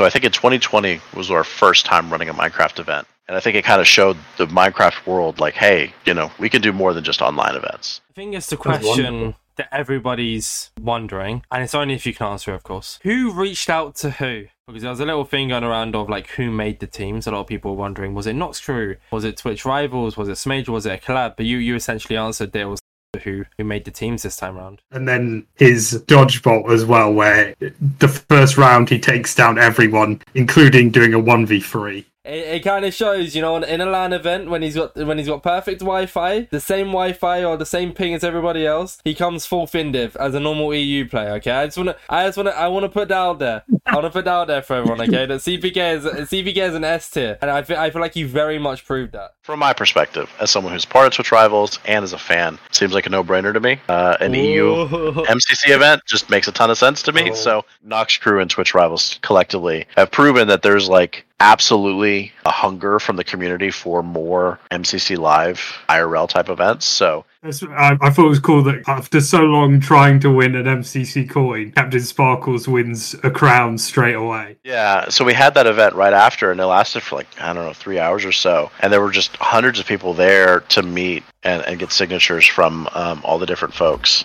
so I think in 2020 was our first time running a Minecraft event. And I think it kind of showed the Minecraft world, like, hey, you know, we can do more than just online events. I think it's the question that everybody's wondering, and it's only if you can answer, of course. Who reached out to who? Because there was a little thing going around of like who made the teams. A lot of people were wondering, was it Nox Crew? Was it Twitch Rivals? Was it Smage? Was it a collab? But you you essentially answered there was who who made the teams this time round. And then his dodgeball as well, where the first round he takes down everyone, including doing a one v three. It, it kind of shows, you know, in a LAN event when he's got when he's got perfect Wi-Fi, the same Wi-Fi or the same ping as everybody else, he comes full Findiv as a normal EU player. Okay, I just wanna, I just wanna, I wanna put that out there. I wanna put that out there for everyone. Okay, that CPK is CPK is an S tier, and I feel, I feel like he very much proved that. From my perspective, as someone who's part of Twitch Rivals and as a fan, seems like a no-brainer to me. Uh, an EU MCC event just makes a ton of sense to me. Oh. So Nox Crew and Twitch Rivals collectively have proven that there's like absolutely a hunger from the community for more MCC live IRL type events. So I, I thought it was cool that after so long trying to win an MCC coin, Captain Sparkles wins a crown straight away. yeah, so we had that event right after, and it lasted for like I don't know three hours or so, and there were just hundreds of people there to meet and, and get signatures from um, all the different folks.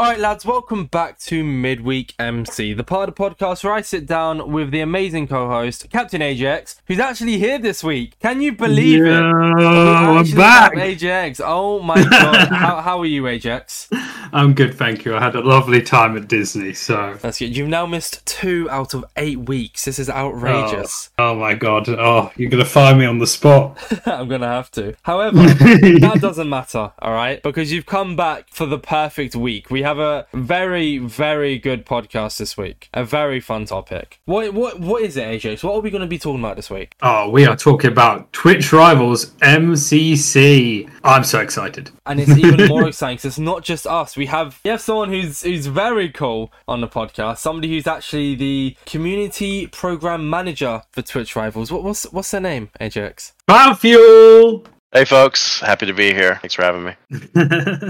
All right, lads, welcome back to Midweek MC, the part of the podcast where I sit down with the amazing co-host Captain Ajax, who's actually here this week. Can you believe it? Yeah, We I'm back. Ajax. Oh my god, how, how are you, Ajax? I'm good, thank you. I had a lovely time at Disney, so. That's good. You've now missed two out of eight weeks. This is outrageous. Oh, oh my god. Oh, you're going to find me on the spot. I'm gonna have to. However, that doesn't matter, all right? Because you've come back for the perfect week. We have a very, very good podcast this week. A very fun topic. What, what, what is it, Ajax? What are we going to be talking about this week? Oh, we are talking about Twitch Rivals MCC. I'm so excited. And it's even more exciting because it's not just us. We have we have someone who's who's very cool on the podcast. Somebody who's actually the community program manager for Twitch Rivals. What, what's what's their name, Ajax? Biofuel! Hey folks, happy to be here. Thanks for having me.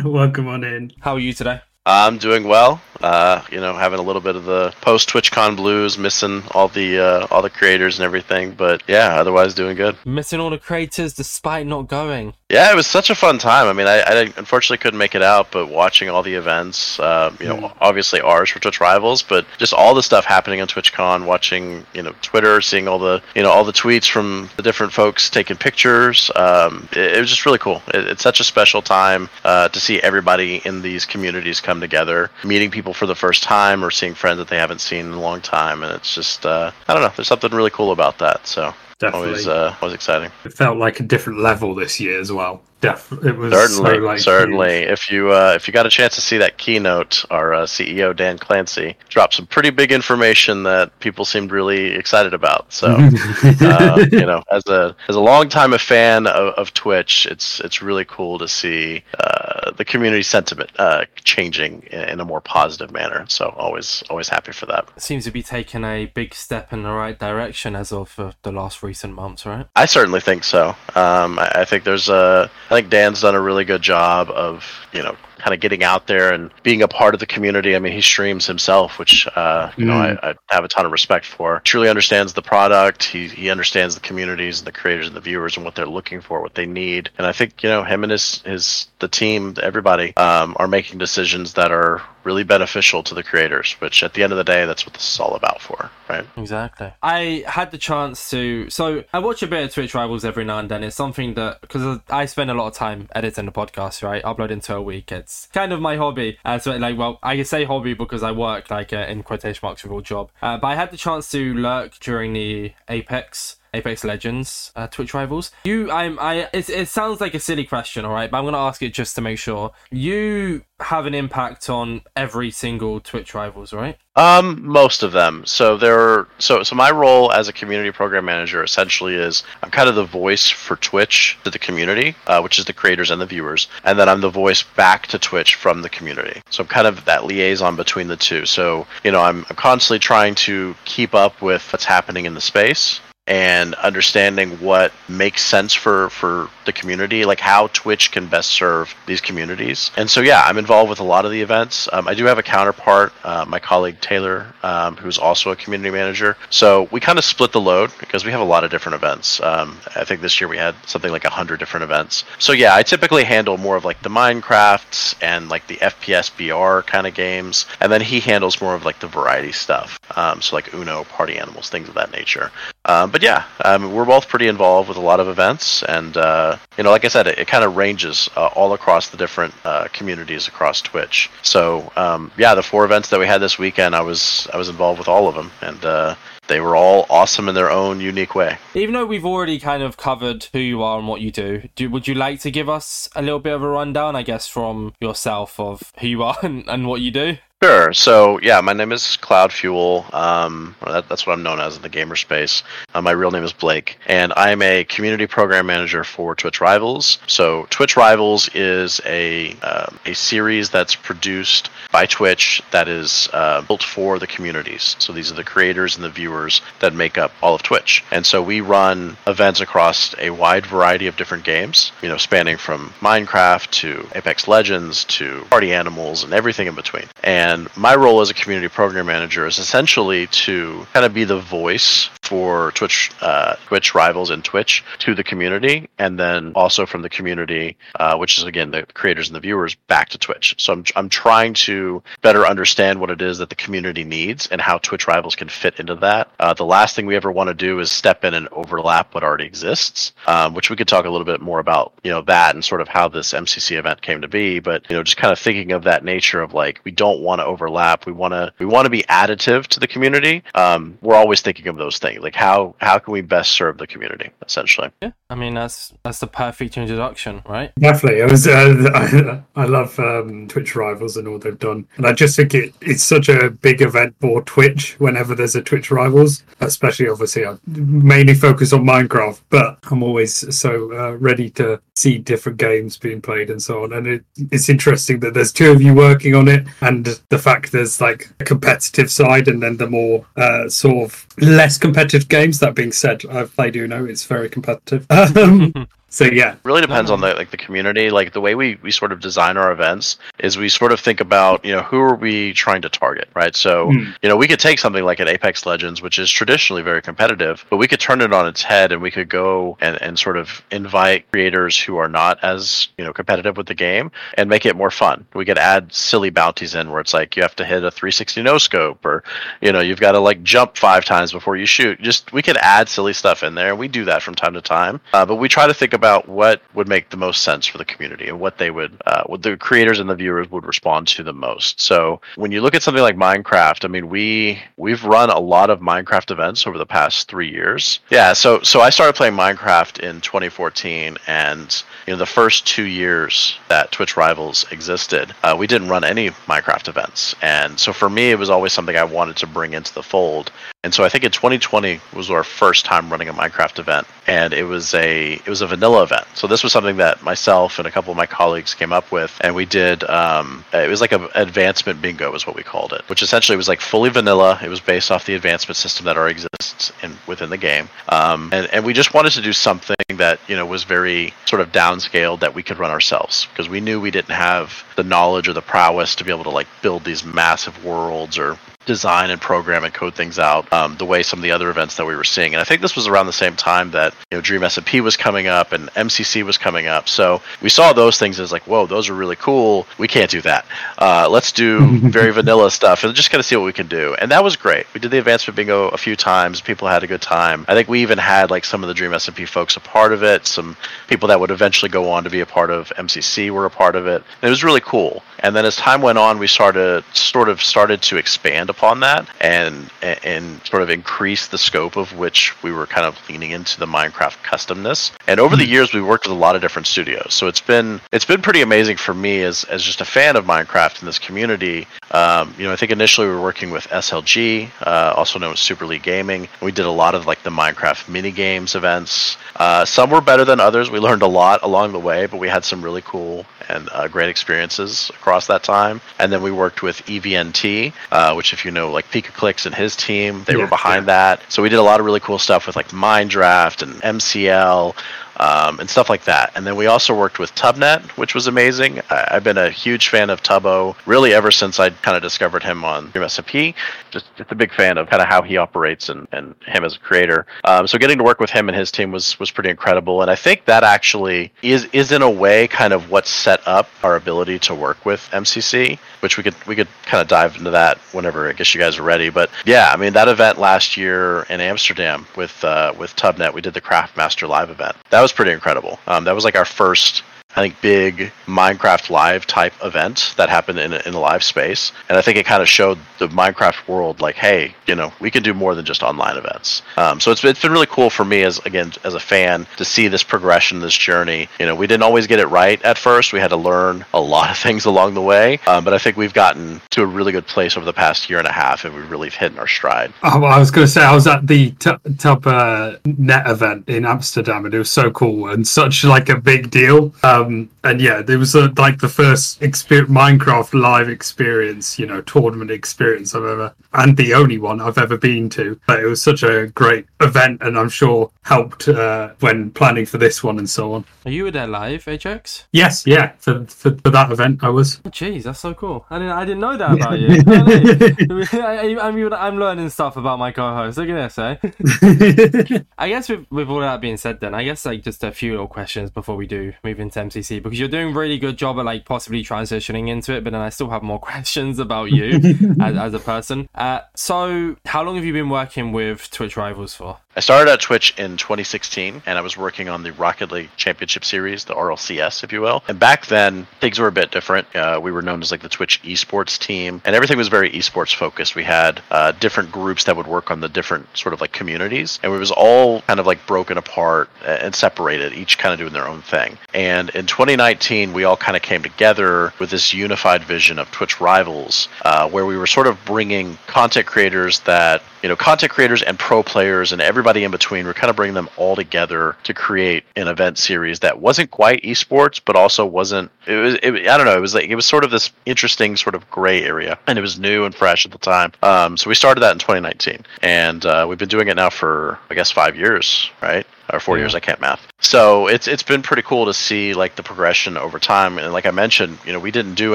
Welcome on in. How are you today? I'm doing well. Uh, you know, having a little bit of the post TwitchCon blues, missing all the uh, all the creators and everything, but yeah, otherwise doing good. Missing all the creators despite not going. Yeah, it was such a fun time. I mean, I, I unfortunately couldn't make it out, but watching all the events, uh, you know, obviously ours for Twitch Rivals, but just all the stuff happening on TwitchCon, watching, you know, Twitter, seeing all the, you know, all the tweets from the different folks taking pictures. Um, it, it was just really cool. It, it's such a special time uh, to see everybody in these communities come together, meeting people for the first time or seeing friends that they haven't seen in a long time, and it's just, uh, I don't know, there's something really cool about that. So Definitely. always, uh, always exciting. It felt like a different level this year as well. Def- it was Certainly, so, like, certainly. huge. If you uh, if you got a chance to see that keynote, our uh, CEO Dan Clancy dropped some pretty big information that people seemed really excited about. So, uh, you know, as a as a longtime a fan of, of Twitch, it's it's really cool to see uh, the community sentiment uh, changing in, in a more positive manner. So, always always happy for that. Seems to be taking a big step in the right direction as of uh, the last recent months, right? I certainly think so. Um, I, I think there's a. I think Dan's done a really good job of you know kind of getting out there and being a part of the community. I mean, he streams himself, which uh, you know Mm. I, I have a ton of respect for. Truly understands the product. He he understands the communities and the creators and the viewers and what they're looking for, what they need. And I think you know him and his his the team, everybody, um, are making decisions that are really beneficial to the creators. Which at the end of the day, that's what this is all about for, right? Exactly. I had the chance to. So I watch a bit of Twitch Rivals every now and then. It's something that because I spend a lot of time editing the podcast, right? Upload into a week. It's kind of my hobby. Uh, so like, well, I say hobby because I work like uh, in quotation marks with a real job. Uh, but I had the chance to lurk during the Apex. Apex Legends uh, Twitch rivals. You, I'm, I. It, it sounds like a silly question, all right, but I'm gonna ask it just to make sure. You have an impact on every single Twitch rivals, right? Um, most of them. So there. are, So so my role as a community program manager essentially is I'm kind of the voice for Twitch to the community, uh, which is the creators and the viewers, and then I'm the voice back to Twitch from the community. So I'm kind of that liaison between the two. So you know I'm, I'm constantly trying to keep up with what's happening in the space. And understanding what makes sense for for the community, like how Twitch can best serve these communities. And so, yeah, I'm involved with a lot of the events. Um, I do have a counterpart, uh, my colleague Taylor, um, who's also a community manager. So we kind of split the load because we have a lot of different events. Um, I think this year we had something like 100 different events. So, yeah, I typically handle more of like the Minecrafts and like the FPS BR kind of games. And then he handles more of like the variety stuff. Um, so, like Uno, Party Animals, things of that nature. Um, but yeah, um, we're both pretty involved with a lot of events, and uh, you know, like I said, it, it kind of ranges uh, all across the different uh, communities across Twitch. So um, yeah, the four events that we had this weekend, I was I was involved with all of them, and uh, they were all awesome in their own unique way. Even though we've already kind of covered who you are and what you do, do would you like to give us a little bit of a rundown, I guess, from yourself of who you are and, and what you do? Sure. So yeah, my name is Cloud Fuel. Um, that, that's what I'm known as in the gamer space. Uh, my real name is Blake, and I'm a community program manager for Twitch Rivals. So Twitch Rivals is a uh, a series that's produced by Twitch that is uh, built for the communities. So these are the creators and the viewers that make up all of Twitch. And so we run events across a wide variety of different games. You know, spanning from Minecraft to Apex Legends to Party Animals and everything in between. And and my role as a community program manager is essentially to kind of be the voice for Twitch, uh, Twitch rivals and Twitch to the community, and then also from the community, uh, which is again the creators and the viewers, back to Twitch. So I'm I'm trying to better understand what it is that the community needs and how Twitch rivals can fit into that. Uh, the last thing we ever want to do is step in and overlap what already exists, um, which we could talk a little bit more about, you know, that and sort of how this MCC event came to be. But you know, just kind of thinking of that nature of like we don't want to overlap. We want to we want to be additive to the community. Um, we're always thinking of those things like how how can we best serve the community essentially? Yeah i mean that's that's the perfect introduction right? Definitely. It was uh, I, I love um, twitch rivals and all they've done. And i just think it, it's such a big event for twitch whenever there's a twitch rivals especially obviously i mainly focus on minecraft but i'm always so uh, ready to see different games being played and so on. And it, it's interesting that there's two of you working on it and the fact there's like a competitive side and then the more uh, sort of less competitive games. That being said, I've played Uno; it's very competitive. Um, so yeah. Really depends on the like the community. Like the way we we sort of design our events is we sort of think about you know who are we trying to target right? So mm. you know we could take something like an apex legends which is traditionally very competitive but we could turn it on its head and we could go and, and sort of invite creators who are not as you know competitive with the game and make it more fun. We could add silly bounties in where it's like you have to hit a 360 no scope or you know you've got to like jump five times before you shoot. Just we could add silly stuff in there. And we do that from time to time. Uh, but we try to think about what would make the most sense for the community and what they would, uh, what the creators and the viewers would respond to the most. So when you look at something like Minecraft, I mean, we we've run a lot of Minecraft events over the past three years. Yeah, so so I started playing Minecraft in 2014, and you know the first two years that Twitch Rivals existed, uh, we didn't run any Minecraft events, and so for me, it was always something I wanted to bring into the fold. And so I think in 2020 was our first time running a Minecraft event, and it was a it was a vanilla event. So this was something that myself and a couple of my colleagues came up with, and we did. Um, it was like an advancement bingo, is what we called it, which essentially was like fully vanilla. It was based off the advancement system that already exists in within the game, um, and and we just wanted to do something that you know was very sort of downscaled that we could run ourselves because we knew we didn't have the knowledge or the prowess to be able to like build these massive worlds or design and program and code things out um, the way some of the other events that we were seeing. And I think this was around the same time that you know Dream SMP was coming up and MCC was coming up. So we saw those things as like, whoa, those are really cool. We can't do that. Uh, let's do very vanilla stuff and just kind of see what we can do. And that was great. We did the advancement bingo a few times. People had a good time. I think we even had like some of the Dream SMP folks a part of it. Some people that would eventually go on to be a part of MCC were a part of it. And it was really cool. And then as time went on, we started sort of started to expand upon that and and sort of increase the scope of which we were kind of leaning into the Minecraft customness. And over the hmm. years, we worked with a lot of different studios. So it's been it's been pretty amazing for me as as just a fan of Minecraft in this community. Um, you know, I think initially we were working with SLG, uh, also known as Super League Gaming. We did a lot of like the Minecraft mini games events. Uh, some were better than others. We learned a lot along the way, but we had some really cool and uh, great experiences across that time. And then we worked with EVNT, uh, which, if you know like PikaClix and his team, they Yeah, were behind that. So we did a lot of really cool stuff with like Mindraft and MCL um, and stuff like that. And then we also worked with Tubnet, which was amazing. I, I've been a huge fan of Tubbo really ever since I kind of discovered him on SMP. Just, just a big fan of kind of how he operates and, and him as a creator. Um, so getting to work with him and his team was was pretty incredible. And I think that actually is is in a way kind of what set up our ability to work with MCC, which we could we could kind of dive into that whenever I guess you guys are ready. But yeah, I mean that event last year in Amsterdam with uh, with Tubnet, we did the Craftmaster live event. That was pretty incredible. Um, that was like our first I think big Minecraft live type event that happened in a, in a live space, and I think it kind of showed the Minecraft world like, hey, you know, we can do more than just online events. Um, so it's it's been really cool for me as again as a fan to see this progression, this journey. You know, we didn't always get it right at first. We had to learn a lot of things along the way, um, but I think we've gotten to a really good place over the past year and a half, and we've really hit our stride. Oh, I was going to say I was at the t- uh, Net event in Amsterdam, and it was so cool and such like a big deal. Um, and yeah, it was uh, like the first experience, Minecraft live experience, you know, tournament experience I've ever, and the only one I've ever been to. But it was such a great event, and I'm sure helped uh, when planning for this one and so on. Are you there live, HX? Yes, yeah, for for, for that event I was. Oh, Jeez, that's so cool. I didn't I didn't know that about you. I, I, I'm, I'm learning stuff about my co-host. Look at this, eh? I guess with, with all that being said, then I guess like just a few little questions before we do move into MCC because you're doing a really good job at like possibly transitioning into it, but then I still have more questions about you as, as a person. Uh, so, how long have you been working with Twitch Rivals for? I started at Twitch in 2016, and I was working on the Rocket League Championship Series, the RLCS, if you will. And back then, things were a bit different. Uh, we were known as like the Twitch esports team, and everything was very esports focused. We had uh, different groups that would work on the different sort of like communities, and it was all kind of like broken apart and separated, each kind of doing their own thing. And in 2019, we all kind of came together with this unified vision of Twitch Rivals, uh, where we were sort of bringing content creators that you know, content creators and pro players and everybody in between. We're kind of bringing them all together to create an event series that wasn't quite esports, but also wasn't. It was. It, I don't know. It was like it was sort of this interesting sort of gray area, and it was new and fresh at the time. Um, so we started that in 2019, and uh, we've been doing it now for I guess five years, right? or four Yeah. years. I can't math. So it's it's been pretty cool to see like the progression over time. And like I mentioned, you know, we didn't do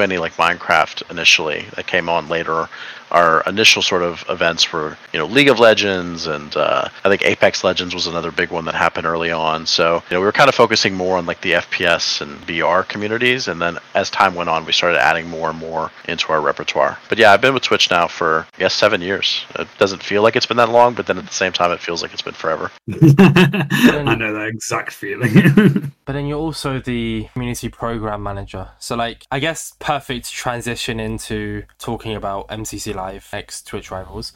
any like Minecraft initially. That came on later. Our initial sort of events were, you know, League of Legends, and uh, I think Apex Legends was another big one that happened early on. So you know, we were kind of focusing more on like the FPS and BR communities, and then as time went on, we started adding more and more into our repertoire. But yeah, I've been with Twitch now for I guess seven years. It doesn't feel like it's been that long, but then at the same time, it feels like it's been forever. I know that exact feeling. But then you're also the community program manager. So, like, I guess perfect transition into talking about MCC Live X Twitch Rivals.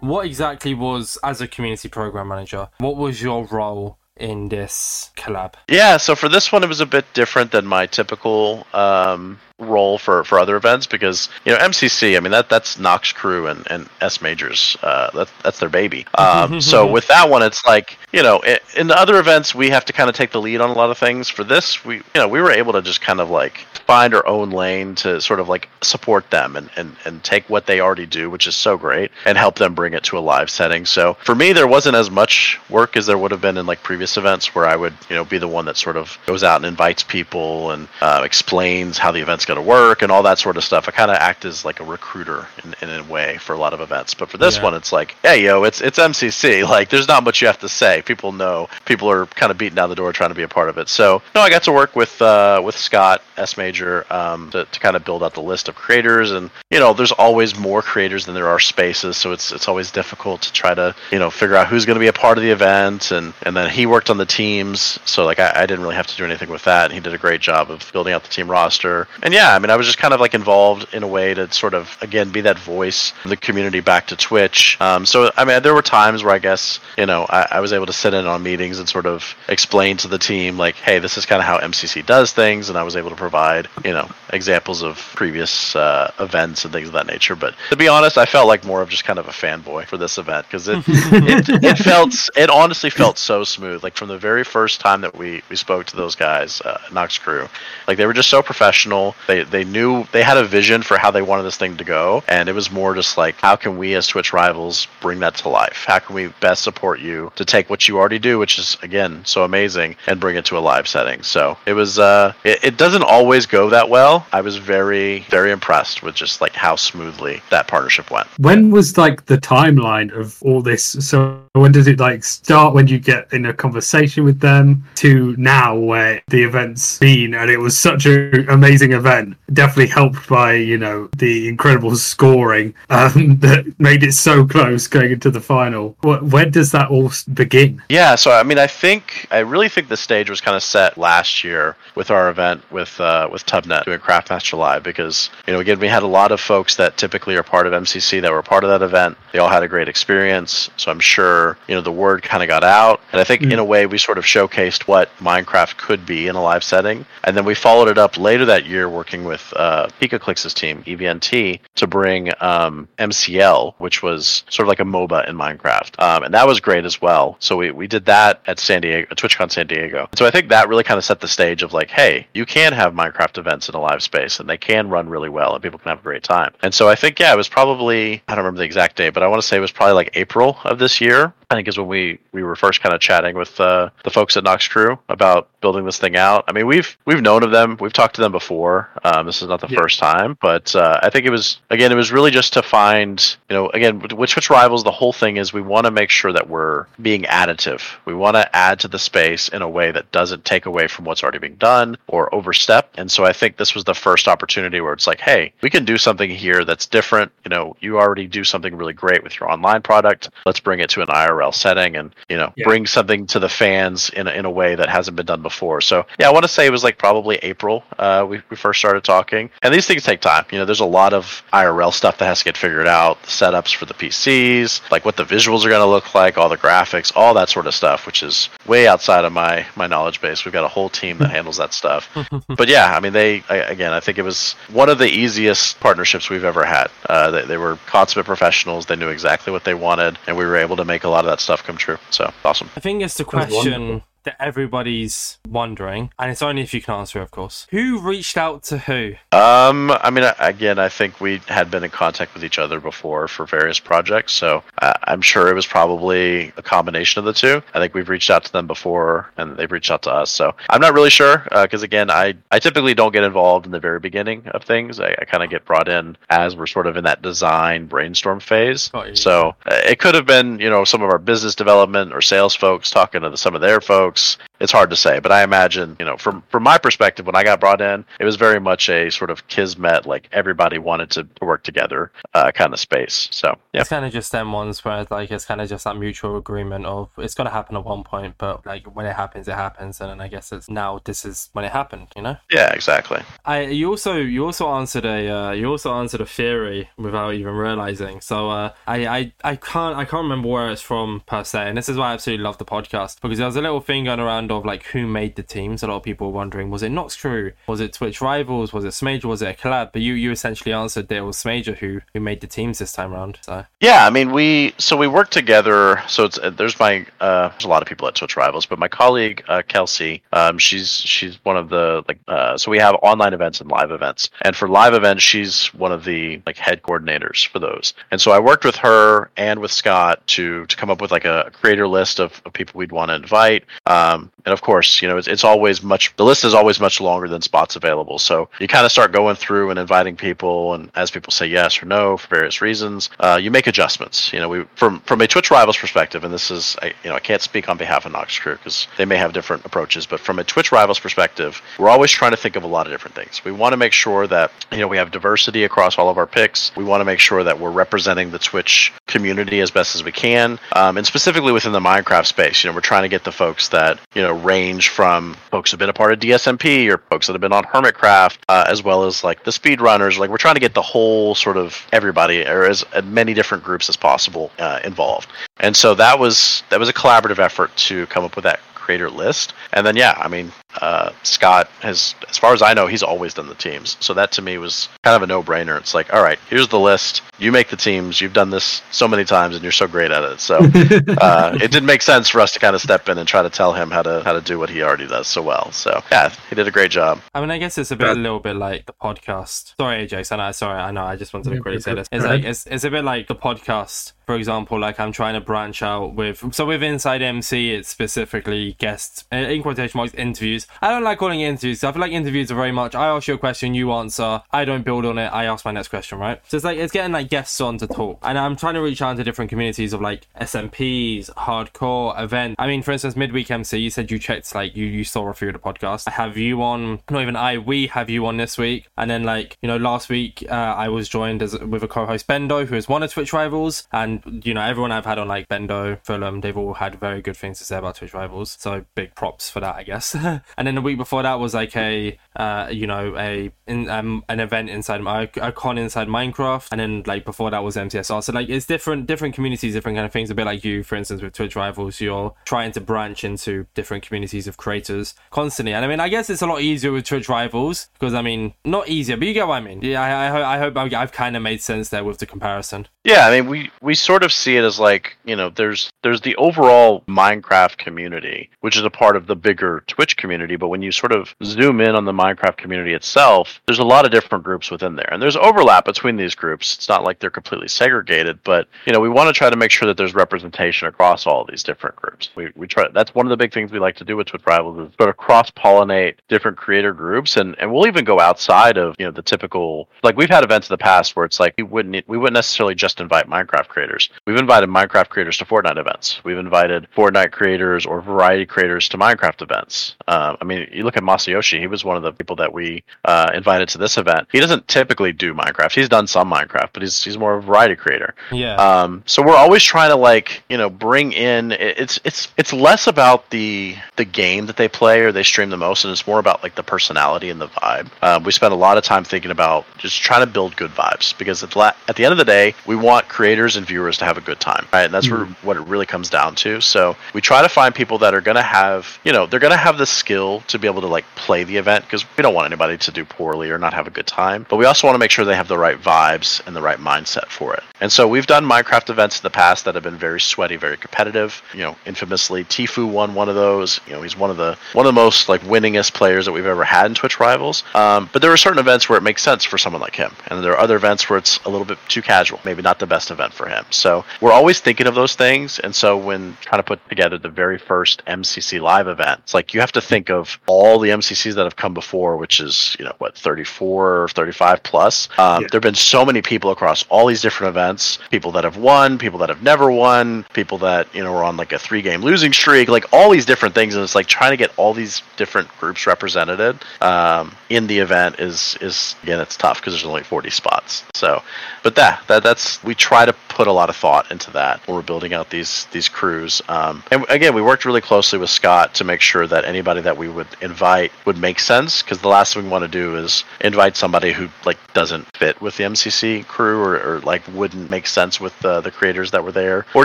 What exactly was, as a community program manager, what was your role in this collab? Yeah, so for this one, it was a bit different than my typical um, role for, for other events because you know MCC. I mean that that's Nox Crew and, and Smajor's. Uh, that that's their baby. Um, so with that one, it's like you know i in the other events we have to kind of take the lead on a lot of things. For this, we you know we were able to just kind of like find our own lane to sort of like support them and, and, and take what they already do, which is so great, and help them bring it to a live setting. So for me, there wasn't as much work as there would have been in like previous events where I would, you know, be the one that sort of goes out and invites people and uh, explains how the event's going to work and all that sort of stuff. I kind of act as like a recruiter in, in a way for a lot of events. But for this Yeah. one, it's like, hey, yo, it's it's MCC. Like, there's not much you have to say. People know. People are kind of beating down the door trying to be a part of it. So, no, I got to work with uh, with Scott Smajor um, to, to kind of build out the list of creators, and you know, there's always more creators than there are spaces, so it's it's always difficult to try to you know figure out who's going to be a part of the event, and and then he worked on the teams, so like I, I didn't really have to do anything with that, and he did a great job of building out the team roster, and yeah, I mean, I was just kind of like involved in a way to sort of again be that voice of the community back to Twitch. Um, so I mean, there were times where I guess you know I, I was able to sit in on meetings and sort of explain to the team like, hey, this is kind of how MCC does things, and I was able to provide you know examples of previous uh, events and things of that nature. But to be honest, I felt like more of just kind of a fanboy for this event because it, it it felt it honestly felt so smooth. Like from the very first time that we we spoke to those guys, uh, Nox Crew, like they were just so professional. They they knew they had a vision for how they wanted this thing to go, and it was more just like how can we as Twitch rivals bring that to life? How can we best support you to take what you already do, which is again so amazing, and bring it to a live setting? So it was. Uh, it, it doesn't always go that well. I was very very impressed with just like how smoothly that partnership went. When was like the timeline of all this? So when does it like start when you get in a conversation with them to now where the event's been and it was such an amazing event, definitely helped by you know the incredible scoring um, that made it so close going into the final. Wh- When does that all begin? Yeah, so I mean, I think I really think the stage was kind of set last year with our event with uh, with Tubnet doing Craftmaster Live because you know again we had a lot of folks that typically are part of MCC that were part of that event. They all had a great experience, so I'm sure you know the word kind of got out, and I think in a way we sort of showcased what Minecraft could be in a live setting, and then we followed it up later that year working with uh, PikaClix's team EVNT to bring um, MCL, which was sort of like a MOBA in Minecraft, um, and that was great as well. So we, we did that at San Diego, TwitchCon San Diego. So I think that really kind of set the stage of like, hey, you can have Minecraft events in a live space, and they can run really well, and people can have a great time. And so I think yeah, it was probably I don't remember the exact date, but I want to say it was probably like April of this year. I think is when we we were first kind of chatting with uh, the folks at Nox Crew about building this thing out. I mean, we've we've known of them, we've talked to them before. Um, this is not the Yeah. first time, but uh, I think it was again, it was really just to find you know again which with Twitch Rivals. The whole thing is we want to make sure that we're being additive. We want to add to the space in a way that doesn't take away from what's already being done or overstep. And so I think this was the first opportunity where it's like, hey, we can do something here that's different. You know, you already do something really great with your online product. Let's bring it to an IRL setting and you know Yeah. bring something to the fans in a, in a way that hasn't been done before. So yeah, I want to say it was like probably April. Uh, we we first started talking, and these things take time. You know, there's a lot of IRL stuff that has to get figured out, the setups for the PCs, like what the visuals are going to look like, all the graphics, all that sort of stuff, which is way outside of my my knowledge base. We've got a whole team that handles that stuff. but yeah, I mean, they I, again, I think it was one of the easiest partnerships we've ever had. Uh, they, they were consummate professionals. They knew exactly what they wanted, and we were able to make a lot of that stuff come true. So awesome. I think it's the question wonderful. That everybody's wondering, and it's only if you can answer, of course. Who reached out to who? Um, I mean, again, I think we had been in contact with each other before for various projects, so uh, I'm sure it was probably a combination of the two. I think we've reached out to them before, and they've reached out to us. So I'm not really sure because again, I I typically don't get involved in the very beginning of things. I, I kind of get brought in as we're sort of in that design brainstorm phase. Got you. So uh, it could have been, you know, some of our business development or sales folks talking to the, some of their folks books it's hard to say, but I imagine, you know, from from my perspective, when I got brought in, it was very much a sort of kismet, like everybody wanted to work together, uh, kind of space. So yeah, It's kind of just them ones where like it's kind of just that mutual agreement of it's gonna happen at one point, but like when it happens, it happens, and then I guess it's now this is when it happened, you know. yeah, exactly. I you also you also answered a uh, you also answered a theory without even realizing. So uh, I, I I can't I can't remember where it's from per se, and this is why I absolutely love the podcast because there was a little thing going around of like who made the teams. A lot of people were wondering was it Nox Crew, was it Twitch Rivals, was it Smajor, was it a collab? But you you essentially answered it was Smajor who who made the teams this time around. So Yeah, I mean, we so we work together. So it's uh, there's my uh, there's a lot of people at Twitch Rivals, but my colleague uh, Kelsey, um, she's she's one of the like uh, so we have online events and live events, and for live events, she's one of the like head coordinators for those. And so I worked with her and with Scott to to come up with like a creator list of, of people we'd want to invite. Um, and of course, you know, it's, it's always much the list is always much longer than spots available. So you kind of start going through and inviting people, and as people say yes or no for various reasons, uh, you make adjustments. You know, we from from a Twitch rivals perspective, and this is I, you know I can't speak on behalf of Nox Crew because they may have different approaches, but from a Twitch rivals perspective, we're always trying to think of a lot of different things. We want to make sure that you know we have diversity across all of our picks. We want to make sure that we're representing the Twitch community as best as we can, um, and specifically within the Minecraft space. You know, we're trying to get the folks that you know range from folks who've been a part of DSMP or folks that have been on Hermitcraft, uh, as well as like the speedrunners. Like we're trying to get the whole sort of everybody or as uh, many different groups as possible uh, involved. And so that was that was a collaborative effort to come up with that creator list. And then yeah, I mean, uh, Scott has, as far as I know, he's always done the teams. So that to me was kind of a no-brainer. It's like, all right, here's the list. You make the teams. You've done this so many times, and you're so great at it. So uh, it didn't make sense for us to kind of step in and try to tell him how to how to do what he already does so well. So yeah, he did a great job. I mean, I guess it's a bit, a little bit like the podcast. Sorry, AJ. I know, sorry, I know. I just wanted to quickly say this. It's like it's, it's a bit like the podcast for example, like I'm trying to branch out with so with Inside MC, it's specifically guests uh, in quotation marks interviews. I don't like calling it interviews. I feel like interviews are very much I ask you a question, you answer. I don't build on it. I ask my next question, right? So it's like it's getting like guests on to talk, and I'm trying to reach out to different communities of like SMPs, hardcore event. I mean, for instance, midweek MC, you said you checked like you you saw a few of the podcast. I have you on. Not even I. We have you on this week, and then like you know last week uh, I was joined as with a co-host Bendo, who is one of Twitch rivals, and you know, everyone I've had on like Bendo, Fulham, they've all had very good things to say about Twitch rivals. So big props for that, I guess. and then the week before that was like a, uh, you know, a in, um, an event inside my a con inside Minecraft, and then like before that was MTSR. So like it's different different communities, different kind of things. A bit like you, for instance, with Twitch rivals, you're trying to branch into different communities of creators constantly. And I mean, I guess it's a lot easier with Twitch rivals because I mean, not easier, but you get what I mean. Yeah, I, I, I hope I've kind of made sense there with the comparison. Yeah, I mean, we we sort of see it as like you know, there's there's the overall Minecraft community, which is a part of the bigger Twitch community. But when you sort of zoom in on the Minecraft community itself, there's a lot of different groups within there, and there's overlap between these groups. It's not like they're completely segregated, but you know, we want to try to make sure that there's representation across all these different groups. We we try. That's one of the big things we like to do with Twitch Rivals is sort of cross pollinate different creator groups, and and we'll even go outside of you know the typical like we've had events in the past where it's like we wouldn't we wouldn't necessarily just invite Minecraft creators. We've invited Minecraft creators to Fortnite events. We've invited Fortnite creators or variety creators to Minecraft events. Uh, I mean, you look at Masayoshi; he was one of the people that we uh, invited to this event. He doesn't typically do Minecraft. He's done some Minecraft, but he's he's more of a variety creator. Yeah. Um, so we're always trying to like you know bring in. It's it's it's less about the the game that they play or they stream the most, and it's more about like the personality and the vibe. Um, we spend a lot of time thinking about just trying to build good vibes because at, la- at the end of the day, we want creators and viewers to have a good time, right? And that's mm-hmm. where, what it really comes down to. So we try to find people that are going to have, you know, they're going to have the skill to be able to like play the event because we don't want anybody to do poorly or not have a good time. But we also want to make sure they have the right vibes and the right mindset for it. And so we've done Minecraft events in the past that have been very sweaty, very competitive. You know, infamously, Tfue won one of those. You know, he's one of the one of the most like winningest players that we've ever had in Twitch Rivals. Um, but there are certain events where it makes sense for someone like him, and there are other events where it's a little bit too casual, maybe not the best event for him. So we're always thinking of those things. And so when trying to put together the very first MCC live event, it's like you have to think of all the MCCs that have come before, which is you know what 34 or 35 plus. Um, yeah. There have been so many people across all these different events, people that have won, people that have never won, people that you know are on like a three game losing streak, like all these different things, and it's like trying to get all these different groups represented um, in the event is is again it's tough because there's only 40 spots. So, but that that that's we try to put a lot of thought into that when we're building out these these crews. Um, and again, we worked really closely with Scott to make sure that anybody that we would invite would make sense. Because the last thing we want to do is invite somebody who like doesn't fit with the MCC crew or, or like wouldn't make sense with the the creators that were there or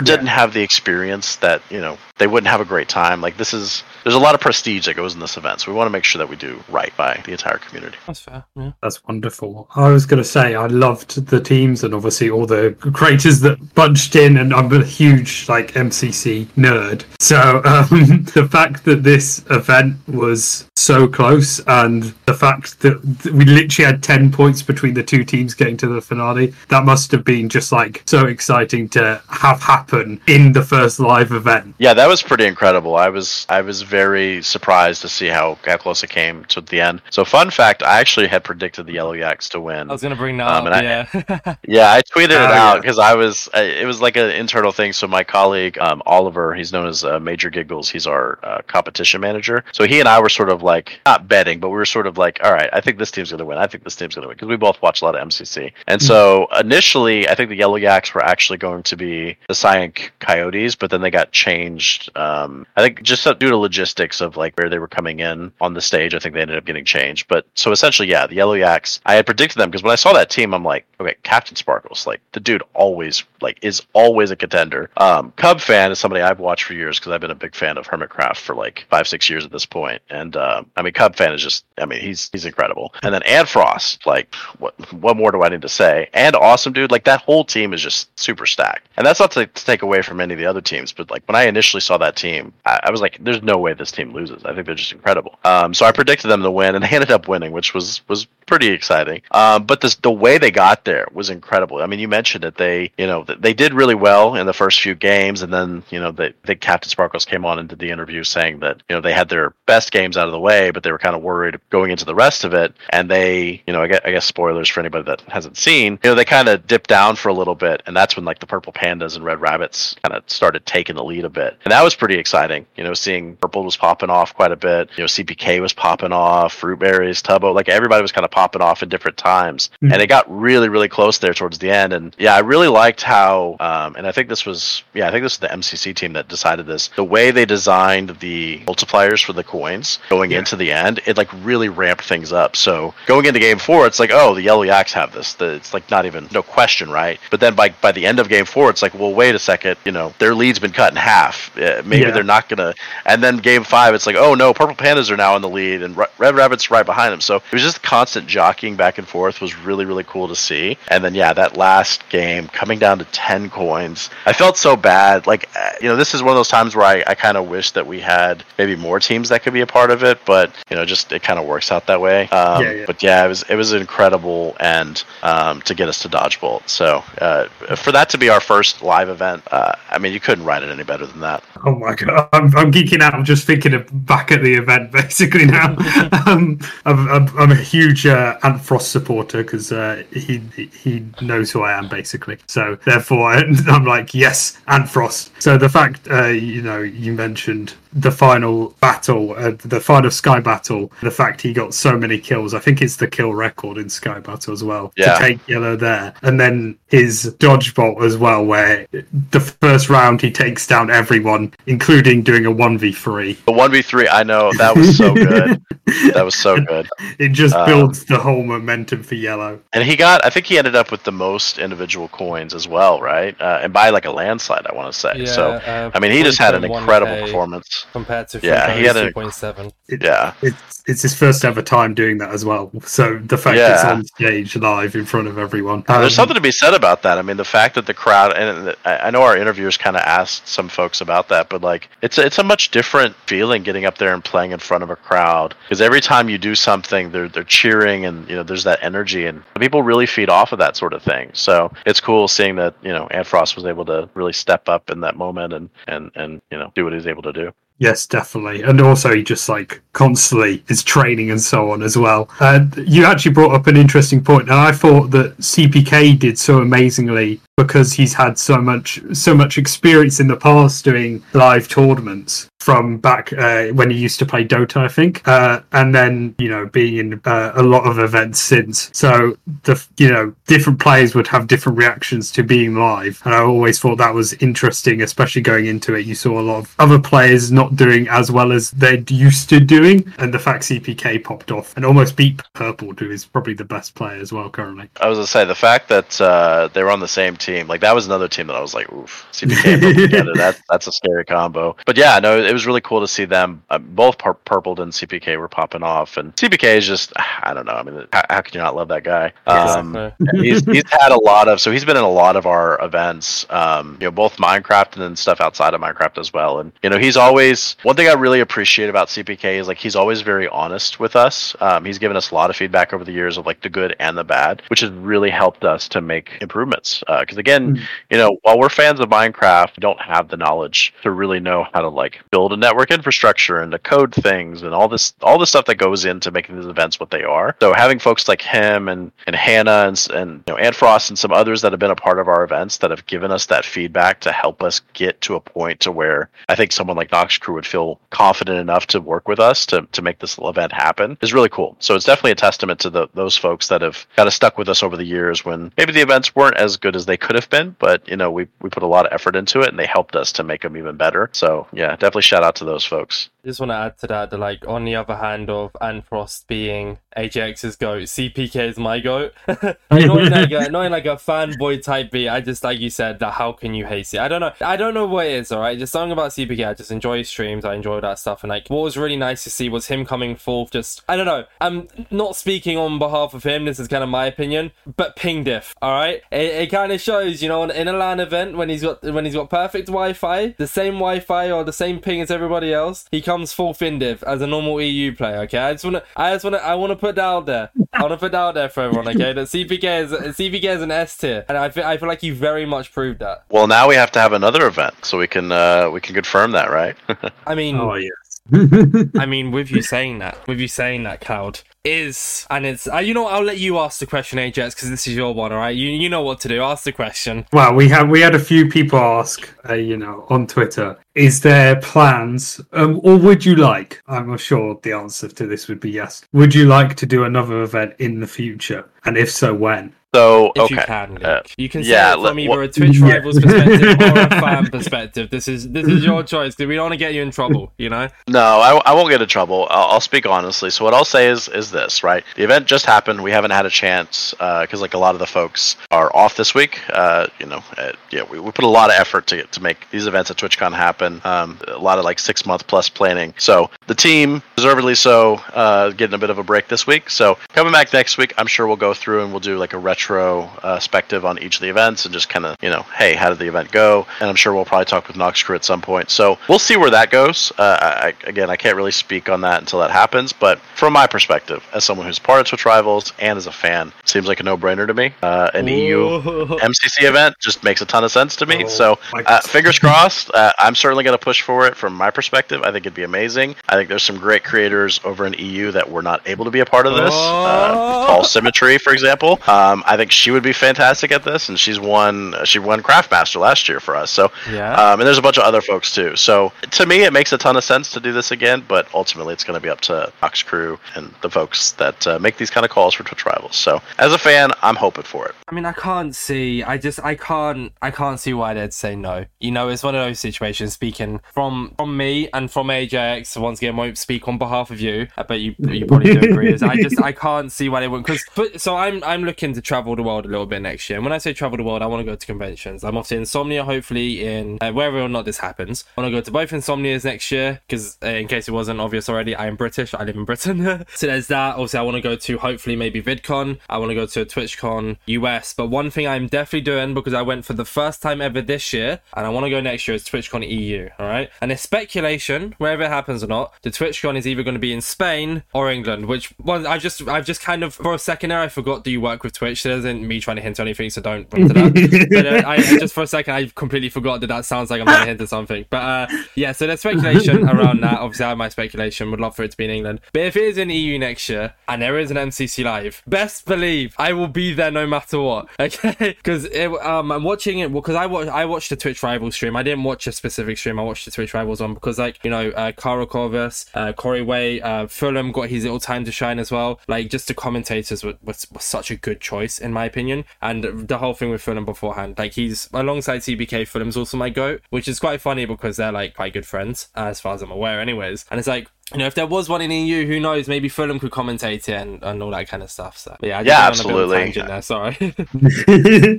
didn't yeah. have the experience that you know they wouldn't have a great time. Like this is there's a lot of prestige that goes in this event, so we want to make sure that we do right by the entire community. That's fair. Yeah. That's wonderful. I was going to say I loved the teams and obviously all the creators that bunched in, and I'm a huge like MCC nerd. So um, the fact that this event was so close, and the fact that we literally had ten points between the two teams getting to the finale, that must have been just like so exciting to have happen in the first live event. Yeah, that was pretty incredible. I was I was very surprised to see how, how close it came to the end. So, fun fact: I actually had predicted the Yellow Yaks to win. I was gonna bring that um, up. yeah, I, yeah, I tweeted it oh, out because yeah. I was. It was like an internal thing. So my colleague um, Oliver, he's known as uh, Major Giggles. He's our uh, competition manager. So he and I were sort of like not betting, but we were sort of like, all right, I think this team's gonna win. I think this team's gonna win because we both watch a lot of MCC. And mm-hmm. so initially, I think the Yellow Yaks were actually going to be the Cyan Coyotes, but then they got changed Um, I think just due to logistics of like where they were coming in on the stage, I think they ended up getting changed. But so essentially, yeah, the Yellow Yaks. I had predicted them because when I saw that team, I'm like, okay, Captain Sparkles, like the dude always like is always a contender. Um, Cubfan is somebody I've watched for years because I've been a big fan of Hermitcraft for like five six years at this point. point, and uh, I mean Cubfan is just I mean he's he's incredible. And then Antfrost, like what what more do I need to say? And awesome dude, like that whole team is just super stacked. And that's not to, to take away from any of the other teams, but like when I initially saw that team, I, I was like, there's no way this team loses. I think they're just incredible. Um, so I predicted them to win, and they ended up winning, which was was pretty exciting. Um, but this the way they got there was incredible. I mean, you mentioned it. They you know they did really well in the first few games, and then you know they, they Captain Sparkles came on and did the interview saying that you know they had their best games out of the way, but they were kind of worried going into the rest of it, and they you know I guess, I guess spoilers for anybody that hasn't seen, you know they kind of dipped down for a little bit, and that's when like the purple pandas and red rabbits kind of started taking the lead a bit, and that was pretty exciting. You know, seeing purple was popping off quite a bit. You know, CPK was popping off, fruitberries, Tubbo, like everybody was kind of popping off at different times, mm-hmm. and it got really really close there towards the end, and yeah, I really liked how, um, and I think this was yeah I think this is the MCC team that decided this. The way they designed the multipliers for the coins going yeah. into the end, it like really ramped things up. So going into game four, it's like, oh, the Yellow Yaks have this. The, it's like not even no question, right? But then by by the end of game four, it's like, well, wait a second, you know, their lead's been cut in half. Uh, maybe yeah. they're not gonna. And then game five, it's like, oh no, Purple Pandas are now in the lead, and Red Rabbit's right behind them. So it was just constant jockeying back and forth. Was really really cool to see. And then yeah, that last game coming down to ten coins, I felt so bad. Like uh, you know, this is one of those times where I, I kind of wish that we had maybe more teams that could be a part of it, but you know, just it kind of works out that way. Um, yeah, yeah. But yeah, it was it was incredible, and um, to get us to Dodgebolt. So uh, for that to be our first live event, uh, I mean, you couldn't write it any better than that. Oh my god, I'm, I'm geeking out. I'm just thinking of back at the event basically now. um, I'm, I'm, I'm, a huge uh, Antfrost supporter because uh, he he knows who I am basically. So therefore, I'm like, yes, Antfrost. So the fact uh, you know you mentioned the final battle, uh, the final Sky battle, the fact he got so many kills. I think it's the kill record in Sky battle as well yeah. to take yellow there, and then his dodgeball as well, where the first round he takes down everyone, including doing a one v three. The one v three, I know that was so good. that was so good. It just um, builds the whole momentum for yellow. And he got, I think he ended up with the most individual coins as well, right? Uh, and by like a landslide, I want to say. Yeah, so uh, I mean, he just had an incredible performance compared to yeah, he had a point seven. Yeah, it's it's his first ever time doing that as well. So the fact yeah. it's on stage live in front of everyone. Um, There's something to be said about that. I mean, the fact that the crowd and I know our interviewers kind of asked some folks about that, but like it's a, it's a much different feeling getting up there and playing in front of a crowd because every time you do something, they're they're cheering and you know there's that energy and people really feed off of that sort of thing. So it's cool seeing that you know Antfrost was able to really step up in that moment and and and you know do what he's able to do. Yes, definitely. And also, he just like constantly is training and so on as well. Uh, you actually brought up an interesting point, and I thought that CPK did so amazingly because he's had so much so much experience in the past doing live tournaments from back uh, when he used to play Dota, I think, uh, and then you know being in uh, a lot of events since. So the you know different players would have different reactions to being live, and I always thought that was interesting, especially going into it. You saw a lot of other players not doing as well as they're used to doing, and the fact CPK popped off and almost beat Purpled, who is probably the best player as well currently. I was gonna say the fact that uh, they were on the same team, like that was another team that I was like, oof, CPK together, that that's a scary combo. But yeah, no, it was really cool to see them. Uh, both Pur- Purpled and CPK were popping off, and CPK is just, I don't know. I mean, how, how can you not love that guy? Um, he's, he's had a lot of, so he's been in a lot of our events, um, you know, both Minecraft and then stuff outside of Minecraft as well. And you know, he's always one thing I really appreciate about CPK is like he's always very honest with us. Um, he's given us a lot of feedback over the years of like the good and the bad, which has really helped us to make improvements. Because uh, again, mm. you know, while we're fans of Minecraft, we don't have the knowledge to really know how to like build build a network infrastructure and to code things and all this all the stuff that goes into making these events what they are. So having folks like him and and Hannah and and you know Frost and some others that have been a part of our events that have given us that feedback to help us get to a point to where I think someone like Nox Crew would feel confident enough to work with us to to make this event happen is really cool. So it's definitely a testament to the, those folks that have kind of stuck with us over the years when maybe the events weren't as good as they could have been, but you know we we put a lot of effort into it and they helped us to make them even better. So yeah, definitely shout out to those folks. Just want to add to that that like on the other hand of Antfrost being AJX's goat, CPK is my goat. not, in like a, like a fanboy type beat. I just like you said that how can you hate it? I don't know. I don't know what it is. All right, just something about CPK. I just enjoy his streams. I enjoy that stuff. And like what was really nice to see was him coming forth. Just I don't know. I'm not speaking on behalf of him. This is kind of my opinion. But ping diff. All right, it, it kind of shows you know in a LAN event when he's got when he's got perfect Wi-Fi, the same Wi-Fi or the same ping as everybody else. He comes full fin diff as a normal EU player. Okay, I just want to. I just want to. I want to put that out there. I want to put that out there for everyone. Okay, that CPK is CPK is an S tier, and I feel I feel like you very much proved that. Well, now we have to have another event so we can uh, we can confirm that, right? I mean, Oh yes. I mean, with you saying that, with you saying that, Cloud is, and it's, uh, you know, I'll let you ask the question, Ajax, because this is your one, all right? You you know what to do. Ask the question. Well, we had we had a few people ask, uh, you know, on Twitter, is there plans, um, or would you like? I'm sure the answer to this would be yes. Would you like to do another event in the future, and if so, when? So If okay, you can, Nick. Uh, you can yeah, say it from either wha- a Twitch Yeah. rivals perspective or a fan perspective. This is this is your choice because we don't want to get you in trouble. You know. No, I, I won't get in trouble. I'll, I'll speak honestly. So what I'll say is is this, right? The event just happened. We haven't had a chance because like a lot of the folks are off this week. Uh, you know, uh, yeah, we, we put a lot of effort to to make these events at TwitchCon happen. Um, a lot of like six month plus planning. So the team, deservedly so, uh, getting a bit of a break this week. So coming back next week, I'm sure we'll go through and we'll do like a retro uh, perspective on each of the events and just kind of you know, hey, how did the event go? And I'm sure we'll probably talk with Nox Crew at some point. So we'll see where that goes. Uh, I, again, I can't really speak on that until that happens. But from my perspective, as someone who's part of Twitch Rivals and as a fan, it seems like a no-brainer to me. Uh, an EU MCC event just makes a ton of sense to me. Oh, so uh, fingers crossed. Uh, I'm certainly going to push for it from my perspective. I think it'd be amazing. I think there's some great creators over in EU that were not able to be a part of this. Uh, Oh. Paul Symmetry, for example. Um, I think she would be fantastic at this, and she's won. She won Craftmaster last year for us. So Yeah. um, and there's a bunch of other folks too. So to me, it makes a ton of sense to do this again, but ultimately, it's going to be up to Nox Crew and the folks that uh, make these kind of calls for Twitch Rivals. So as a fan, I'm hoping for it. I mean, I can't see. I just, I can't, I can't see why they'd say no. You know, it's one of those situations. Speaking from from me and from AJX, once again, won't speak on behalf of you. but you, you probably do agree. is I just, I can't see why they wouldn't. Because, so I'm, I'm looking to travel the world a little bit next year. And when I say travel the world, I want to go to conventions. I'm off to Insomnia, hopefully in uh, wherever or not this happens. I want to go to both Insomnias next year because, uh, in case it wasn't obvious already, I am British. I live in Britain. so there's that. Also, I want to go to hopefully maybe VidCon. I want to go to TwitchCon US. But one thing I'm definitely doing because I went for the first time ever this year, and I want to go next year is TwitchCon EU. All right, and it's speculation, wherever it happens or not, the TwitchCon is either going to be in Spain or England. Which one? I just, I've just kind of for a second there, I forgot. Do you work with Twitch? There isn't me trying to hint at anything, so don't run to that. but uh, I, just for a second, I completely forgot that that sounds like I'm trying to hint at something. But uh, yeah, so there's speculation around that. Obviously, I have my speculation. Would love for it to be in England. But if it is in EU next year and there is an MCC live, best believe I will be there no matter what. Okay, because um, I'm watching it because I watch I watched the Twitch Rivals stream. I didn't watch a specific stream. I watched the Twitch Rivals one because like you know, uh, Kara Corvus, uh, Kuriway, uh, Fulham got his little time to shine as well. Like just the commentators were, was, was such a good choice in my opinion, and the whole thing with Fulham beforehand. Like he's alongside CPK. Fulham's also my goat, which is quite funny because they're like quite good friends as far as I'm aware, anyways. And it's like you know, if there was one in EU, who knows? Maybe Fulham could commentate it and, and all that kind of stuff. So yeah, I just Yeah, went on a bit of a absolutely. there, sorry.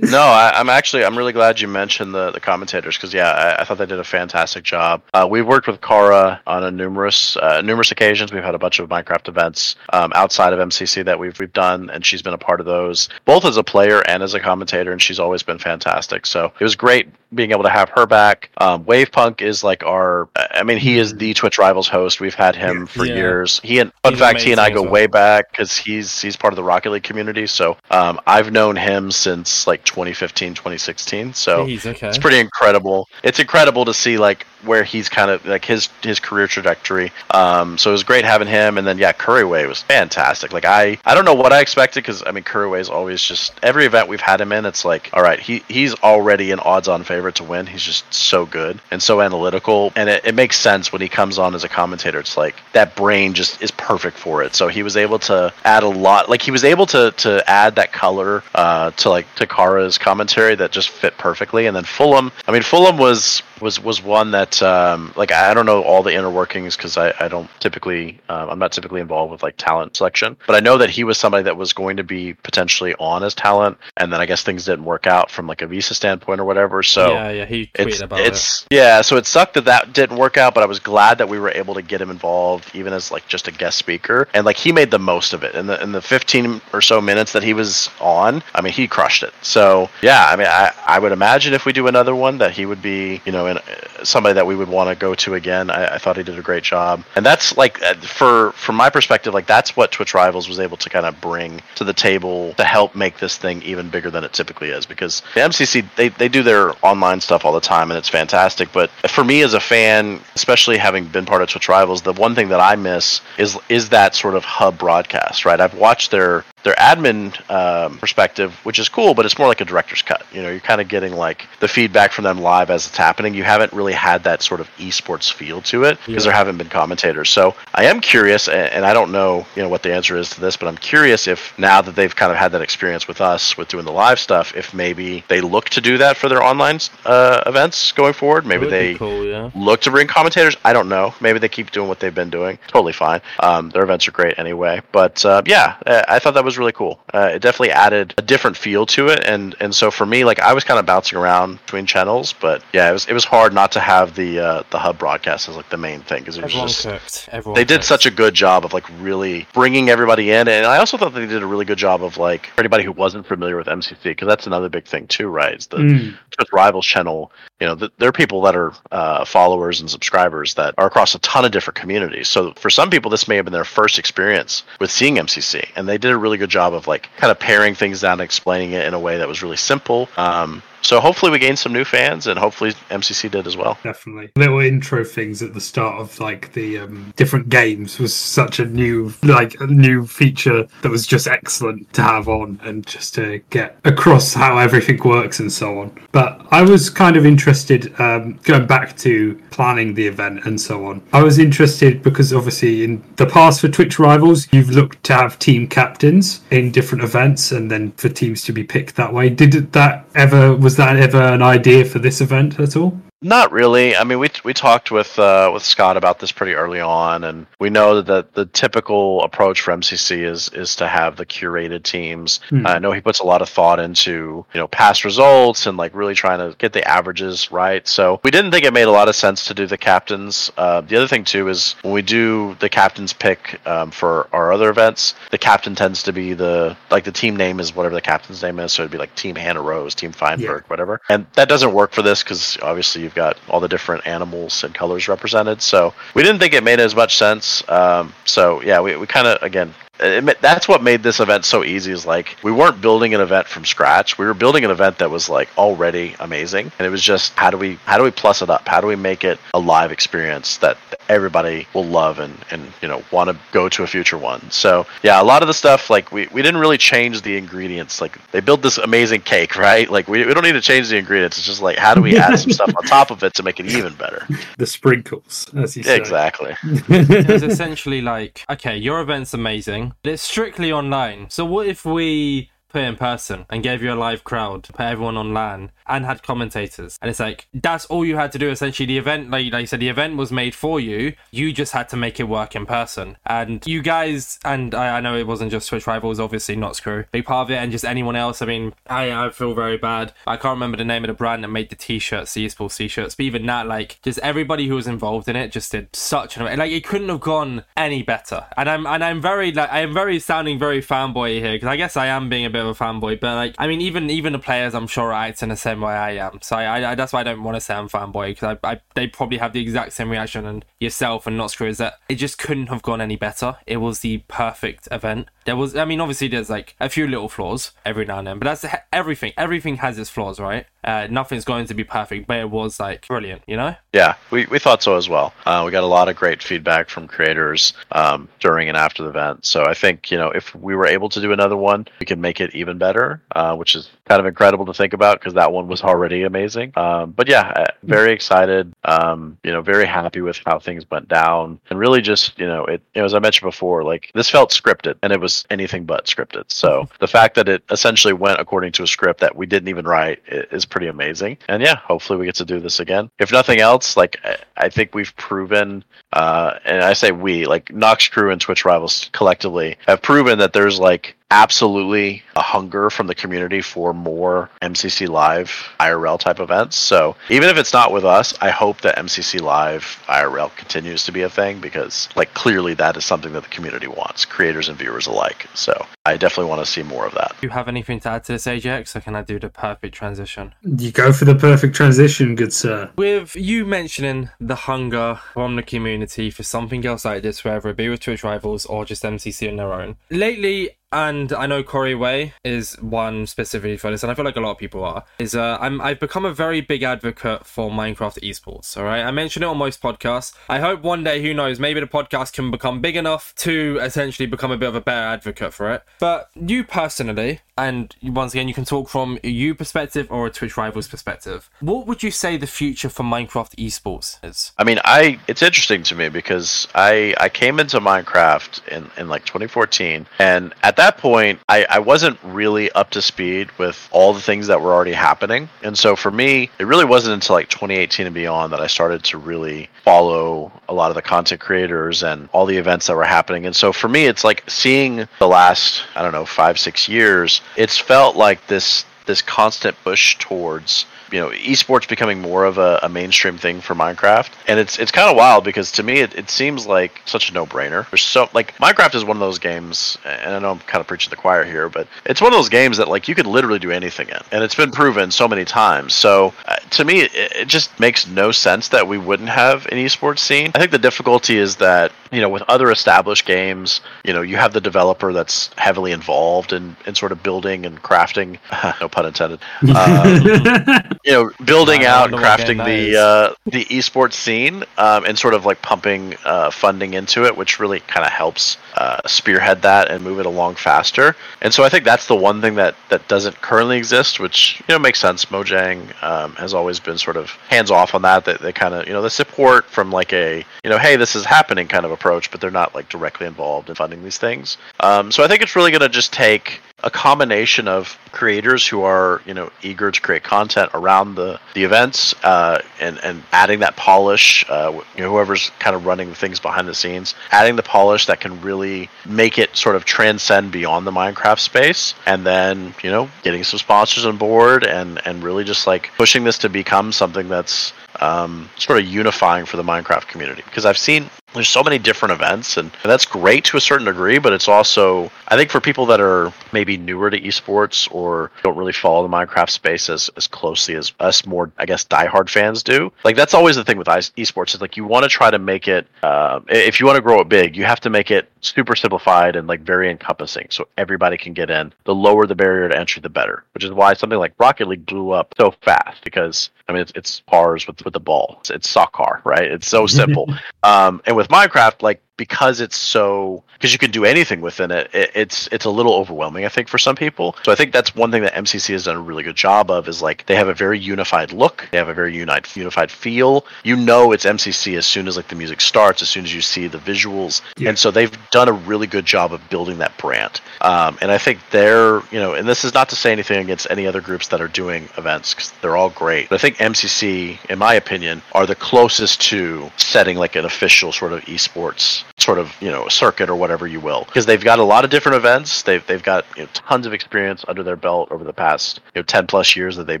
no, I, I'm actually I'm really glad you mentioned the the commentators because yeah, I, I thought they did a fantastic job. Uh, we've worked with Kara on a numerous uh, numerous occasions. We've had a bunch of Minecraft events um, outside of MCC that we've we've done, and she's been a part of those both as a player and as a commentator, and she's always been fantastic. So it was great being able to have her back. Um, Wavepunk is like our, I mean, he is the Twitch Rivals host. We've had him Yeah. for Yeah. years. He and fun He's fact, he and I go well. way back because he's he's part of the Rocket League community. So um, I've known him since like 2015, 2016. So Jeez, okay. it's pretty incredible. It's incredible to see like where he's kind of like his his career trajectory. Um, so it was great having him, and then yeah, Kuriway was fantastic. Like I I don't know what I expected because I mean Kuriway is always just every event we've had him in, it's like all right, he he's already an odds-on favorite to win. He's just so good and so analytical, and it, it makes sense when he comes on as a commentator. It's like that brain just is perfect for it. So he was able to add a lot. Like he was able to to add that color uh, to like to Takara's commentary that just fit perfectly. And then Fulham, I mean Fulham was was was one that um, like I don't know all the inner workings because I, I don't typically um, I'm not typically involved with like talent selection, but I know that he was somebody that was going to be potentially on as talent, and then I guess things didn't work out from like a visa standpoint or whatever. So yeah, yeah, he tweeted it's, about it's it. yeah, so it sucked that that didn't work out, but I was glad that we were able to get him involved even as like just a guest speaker, and like he made the most of it in the in the 15 or so minutes that he was on. I mean, he crushed it. So yeah, I mean, I I would imagine if we do another one that he would be you know in somebody that we would want to go to again. I, I, thought he did a great job, and that's like uh, for from my perspective, like that's what Twitch Rivals was able to kind of bring to the table to help make this thing even bigger than it typically is. Because the MCC they they do their online stuff all the time, and it's fantastic. But for me as a fan, especially having been part of Twitch Rivals, the one thing that I miss is is that sort of hub broadcast. Right, I've watched their their admin um, perspective, which is cool, but it's more like a director's cut. You know, you're kind of getting like the feedback from them live as it's happening. You haven't really had that sort of esports feel to it because yeah. there haven't been commentators. So I am curious, and I don't know, you know, what the answer is to this, but I'm curious if now that they've kind of had that experience with us with doing the live stuff, if maybe they look to do that for their online uh, events going forward. Maybe they cool, yeah. look to bring commentators. I don't know. Maybe they keep doing what they've been doing. Totally fine. Um, their events are great anyway. But uh, yeah, I thought that was was really cool. Uh, it definitely added a different feel to it, and and so for me, like I was kind of bouncing around between channels, but yeah, it was it was hard not to have the uh, the hub broadcast as like the main thing because it was Everyone just cooked. Everyone they did cooked. such a good job of like really bringing everybody in, and I also thought they did a really good job of like for anybody who wasn't familiar with MCC because that's another big thing too, right? It's the Mm. Rivals channel. You know, th- there are people that are uh, followers and subscribers that are across a ton of different communities. So for some people, this may have been their first experience with seeing MCC, and they did a really good job of like kind of paring things down and explaining it in a way that was really simple. Um, so hopefully we gained some new fans, and hopefully MCC did as well. Definitely, little intro things at the start of like the um, different games was such a new like a new feature that was just excellent to have on and just to get across how everything works and so on. But I was kind of interested um, going back to planning the event and so on. I was interested because obviously in the past for Twitch Rivals, you've looked to have team captains in different events and then for teams to be picked that way. Did that ever was that ever an idea for this event at all? Not really. I mean, we we talked with uh, with Scott about this pretty early on, and we know that the typical approach for MCC is is to have the curated teams. Hmm. I know he puts a lot of thought into you know past results and like really trying to get the averages right. So we didn't think it made a lot of sense to do the captains. Uh, the other thing too is when we do the captains pick um, for our other events, the captain tends to be the like the team name is whatever the captain's name is. So it'd be like Team Hannah Rose, Team Feinberg, whatever. And that doesn't work for this because obviously you've got all the different animals and colors represented. So we didn't think it made as much sense. Um, so yeah, we, we kind of again it, that's what made this event so easy is like we weren't building an event from scratch. We were building an event that was like already amazing. And it was just how do we how do we plus it up? How do we make it a live experience that everybody will love and and you know want to go to a future one? So yeah a lot of the stuff like we, we didn't really change the ingredients. Like they built this amazing cake right? Like we, we don't need to change the ingredients. It's just like how do we add some stuff on top of it to make it even better? The sprinkles, as you say. exactly. It was essentially like, okay, your event's amazing, but it's strictly online. So what if we put it in person and gave you a live crowd, put everyone on LAN, and had commentators? And it's like that's all you had to do. Essentially, the event, like like you said, the event was made for you. You just had to make it work in person. And you guys, and I, I know it wasn't just Twitch Rivals, obviously Nox Crew, big part of it, and just anyone else. I mean, I I feel very bad. I can't remember the name of the brand that made the t-shirts, the esports t-shirts, but even that, like, just everybody who was involved in it just did such an like it couldn't have gone any better. And I'm and I'm very like I am very sounding very fanboy here because I guess I am being a bit of a fanboy, but like I mean even even the players I'm sure are acting the same way I am. So I, I that's why I don't want to say I'm fanboy because I, I they probably have the exact same reaction and yourself and Nox Crew is that it just couldn't have gone any better. It was the perfect event. There was. I mean, obviously there's like a few little flaws every now and then, but that's everything. Everything has its flaws, right? Uh, nothing's going to be perfect, but it was like brilliant, you know. Yeah, we, we thought so as well. Uh, we got a lot of great feedback from creators um, during and after the event. So I think, you know, if we were able to do another one, we could make it even better, uh, which is kind of incredible to think about because that one was already amazing. Um, but yeah, uh, very excited, um, you know, very happy with how things went down. And really just, you know, it, you know, as I mentioned before, like this felt scripted and it was anything but scripted. So the fact that it essentially went according to a script that we didn't even write is pretty amazing. And yeah, hopefully we get to do this again. If nothing else, like I- I think we've proven, uh, and I say we, like Nox Crew and Twitch Rivals collectively have proven that there's like absolutely a hunger from the community for more MCC Live IRL type events. So even if it's not with us, I hope that MCC Live IRL continues to be a thing because, like, clearly that is something that the community wants, creators and viewers alike. So I definitely want to see more of that. Do you have anything to add to this, AJX, or can I do the perfect transition? You go for the perfect transition, good sir. With you mentioning the hunger from the community for something else like this, whether it be with Twitch rivals or just MCC on their own. Lately, and I know Kuriway is one specifically for this, and I feel like a lot of people are. Is uh, I'm I've become a very big advocate for Minecraft esports. All right, I mention it on most podcasts. I hope one day, who knows, maybe the podcast can become big enough to essentially become a bit of a better advocate for it. But you personally, and once again, you can talk from a you perspective or a Twitch rivals perspective. What would you say the future for Minecraft esports is? I mean, I it's interesting to me because I I came into Minecraft in in like 2014, and at that point, I I wasn't really up to speed with all the things that were already happening, and so for me, it really wasn't until like 2018 and beyond that I started to really follow a lot of the content creators and all the events that were happening, and so for me, it's like seeing the last I don't know five six years, it's felt like this this constant push towards you know esports becoming more of a, a mainstream thing for minecraft. And it's it's kind of wild because to me it, it seems like such a no-brainer. There's so like minecraft is one of those games and i know i'm kind of preaching the choir here but it's one of those games that like you could literally do anything in. And it's been proven so many times. So uh, to me it, it just makes no sense that we wouldn't have an esports scene. I think the difficulty is that you know with other established games you know you have the developer that's heavily involved in, in sort of building and crafting no pun intended uh, you know, building out and don't know what game crafting the uh, the esports scene um, and sort of like pumping uh, funding into it, which really kind of helps uh, spearhead that and move it along faster. And so I think that's the one thing that that doesn't currently exist, which you know makes sense. Mojang um, has always been sort of hands off on that. That they kind of you know the support from like a you know hey this is happening kind of approach, but they're not like directly involved in funding these things. Um, so I think it's really going to just take a combination of creators who are you know eager to create content around the the events uh, and and adding that polish uh, you know, whoever's kind of running the things behind the scenes adding the polish that can really make it sort of transcend beyond the minecraft space and then you know getting some sponsors on board and and really just like pushing this to become something that's um, sort of unifying for the minecraft community. Because i've seen there's so many different events and, and that's great to a certain degree but it's also i think for people that are maybe newer to esports or don't really follow the minecraft space as, as closely as us more i guess diehard fans do like that's always the thing with esports is like you want to try to make it uh, if you want to grow it big you have to make it super simplified and like very encompassing so everybody can get in. The lower the barrier to entry the better which is why something like rocket league blew up so fast because i mean it's, it's cars with, with the ball. It's, it's soccer right? It's so simple. Um, and with Minecraft, like because it's so because you can do anything within it, it, it's it's a little overwhelming, I think, for some people. So I think that's one thing that MCC has done a really good job of is like they have a very unified look, they have a very unified unified feel. You know, it's MCC as soon as like the music starts, as soon as you see the visuals, Yeah. and so they've done a really good job of building that brand. Um, and I think they're you know, and this is not to say anything against any other groups that are doing events because they're all great. But I think MCC, in my opinion, are the closest to setting like an official sort of esports sort of you know circuit or whatever you will. Because they've got a lot of different events. They've they've got you know, tons of experience under their belt over the past you know 10 plus years that they've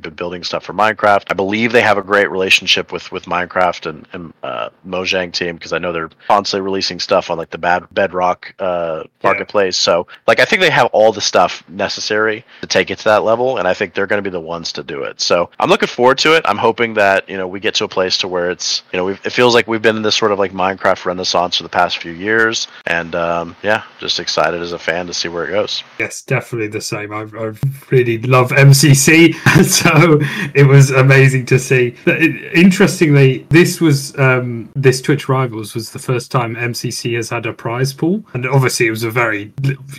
been building stuff for minecraft. I believe they have a great relationship with with minecraft and, and uh, mojang team because i know they're constantly releasing stuff on like the bad bedrock uh, marketplace. So like i think they have all the stuff necessary to take it to that level and i think they're going to be the ones to do it. So i'm looking forward to it. I'm hoping that you know we get to a place to where it's you know we've, it feels like we've been in this sort of like minecraft renaissance for the past few years. And um, yeah, just excited as a fan to see where it goes. Yes, definitely the same. I, I really love MCC, so it was amazing to see. Interestingly, this was um, this Twitch Rivals was the first time MCC has had a prize pool, and obviously it was a very,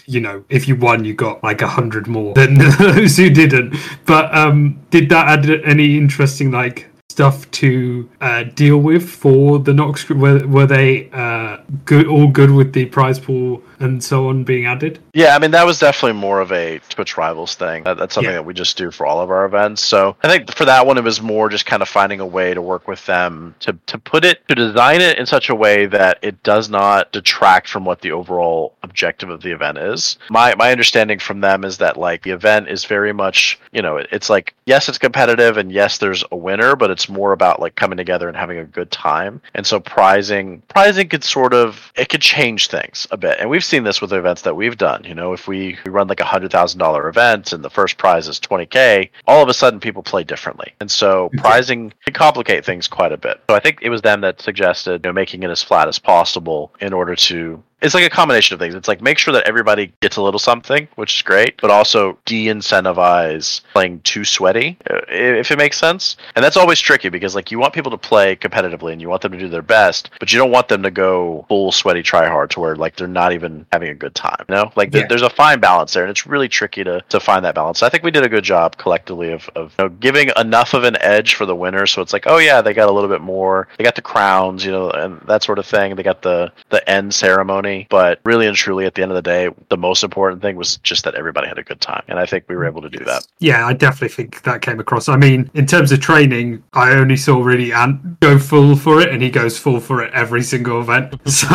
you know, if you won, you got like a hundred more than those who didn't. But um, did that add any interesting like stuff to uh, deal with for the Nox? Were, were they uh, good, all good with the prize pool and so on being added? Yeah, I mean that was definitely more of a Twitch Rivals thing. That, that's something yeah. that we just do for all of our events. So I think for that one, it was more just kind of finding a way to work with them to to put it to design it in such a way that it does not detract from what the overall objective of the event is. My my understanding from them is that like the event is very much you know it's like yes it's competitive and yes there's a winner, but it's more about like coming together and having a good time. And so prizing prizing could sort of it could change things a bit, and we've seen this with the events that we've done. You know, if we, we run like a hundred thousand dollar event and the first prize is twenty k, all of a sudden people play differently, and so mm-hmm. prizing can complicate things quite a bit. So I think it was them that suggested you know making it as flat as possible in order to it's like a combination of things. It's like make sure that everybody gets a little something, which is great, but also de-incentivize playing too sweaty, uh, if it makes sense. And that's always tricky because like you want people to play competitively and you want them to do their best, but you don't want them to go full sweaty try hard to where like they're not even having a good time. You know, like yeah. there's a fine balance there, and it's really tricky to to find that balance. I think we did a good job collectively of of you know, giving enough of an edge for the winner, so it's like oh yeah, they got a little bit more, they got the crowns, you know, and that sort of thing. They got the the end ceremony but really and truly, at the end of the day, the most important thing was just that everybody had a good time. And I think we were able to do that. Yeah, I definitely think that came across. I mean, in terms of training, I only saw really Ant go full for it, and he goes full for it every single event. So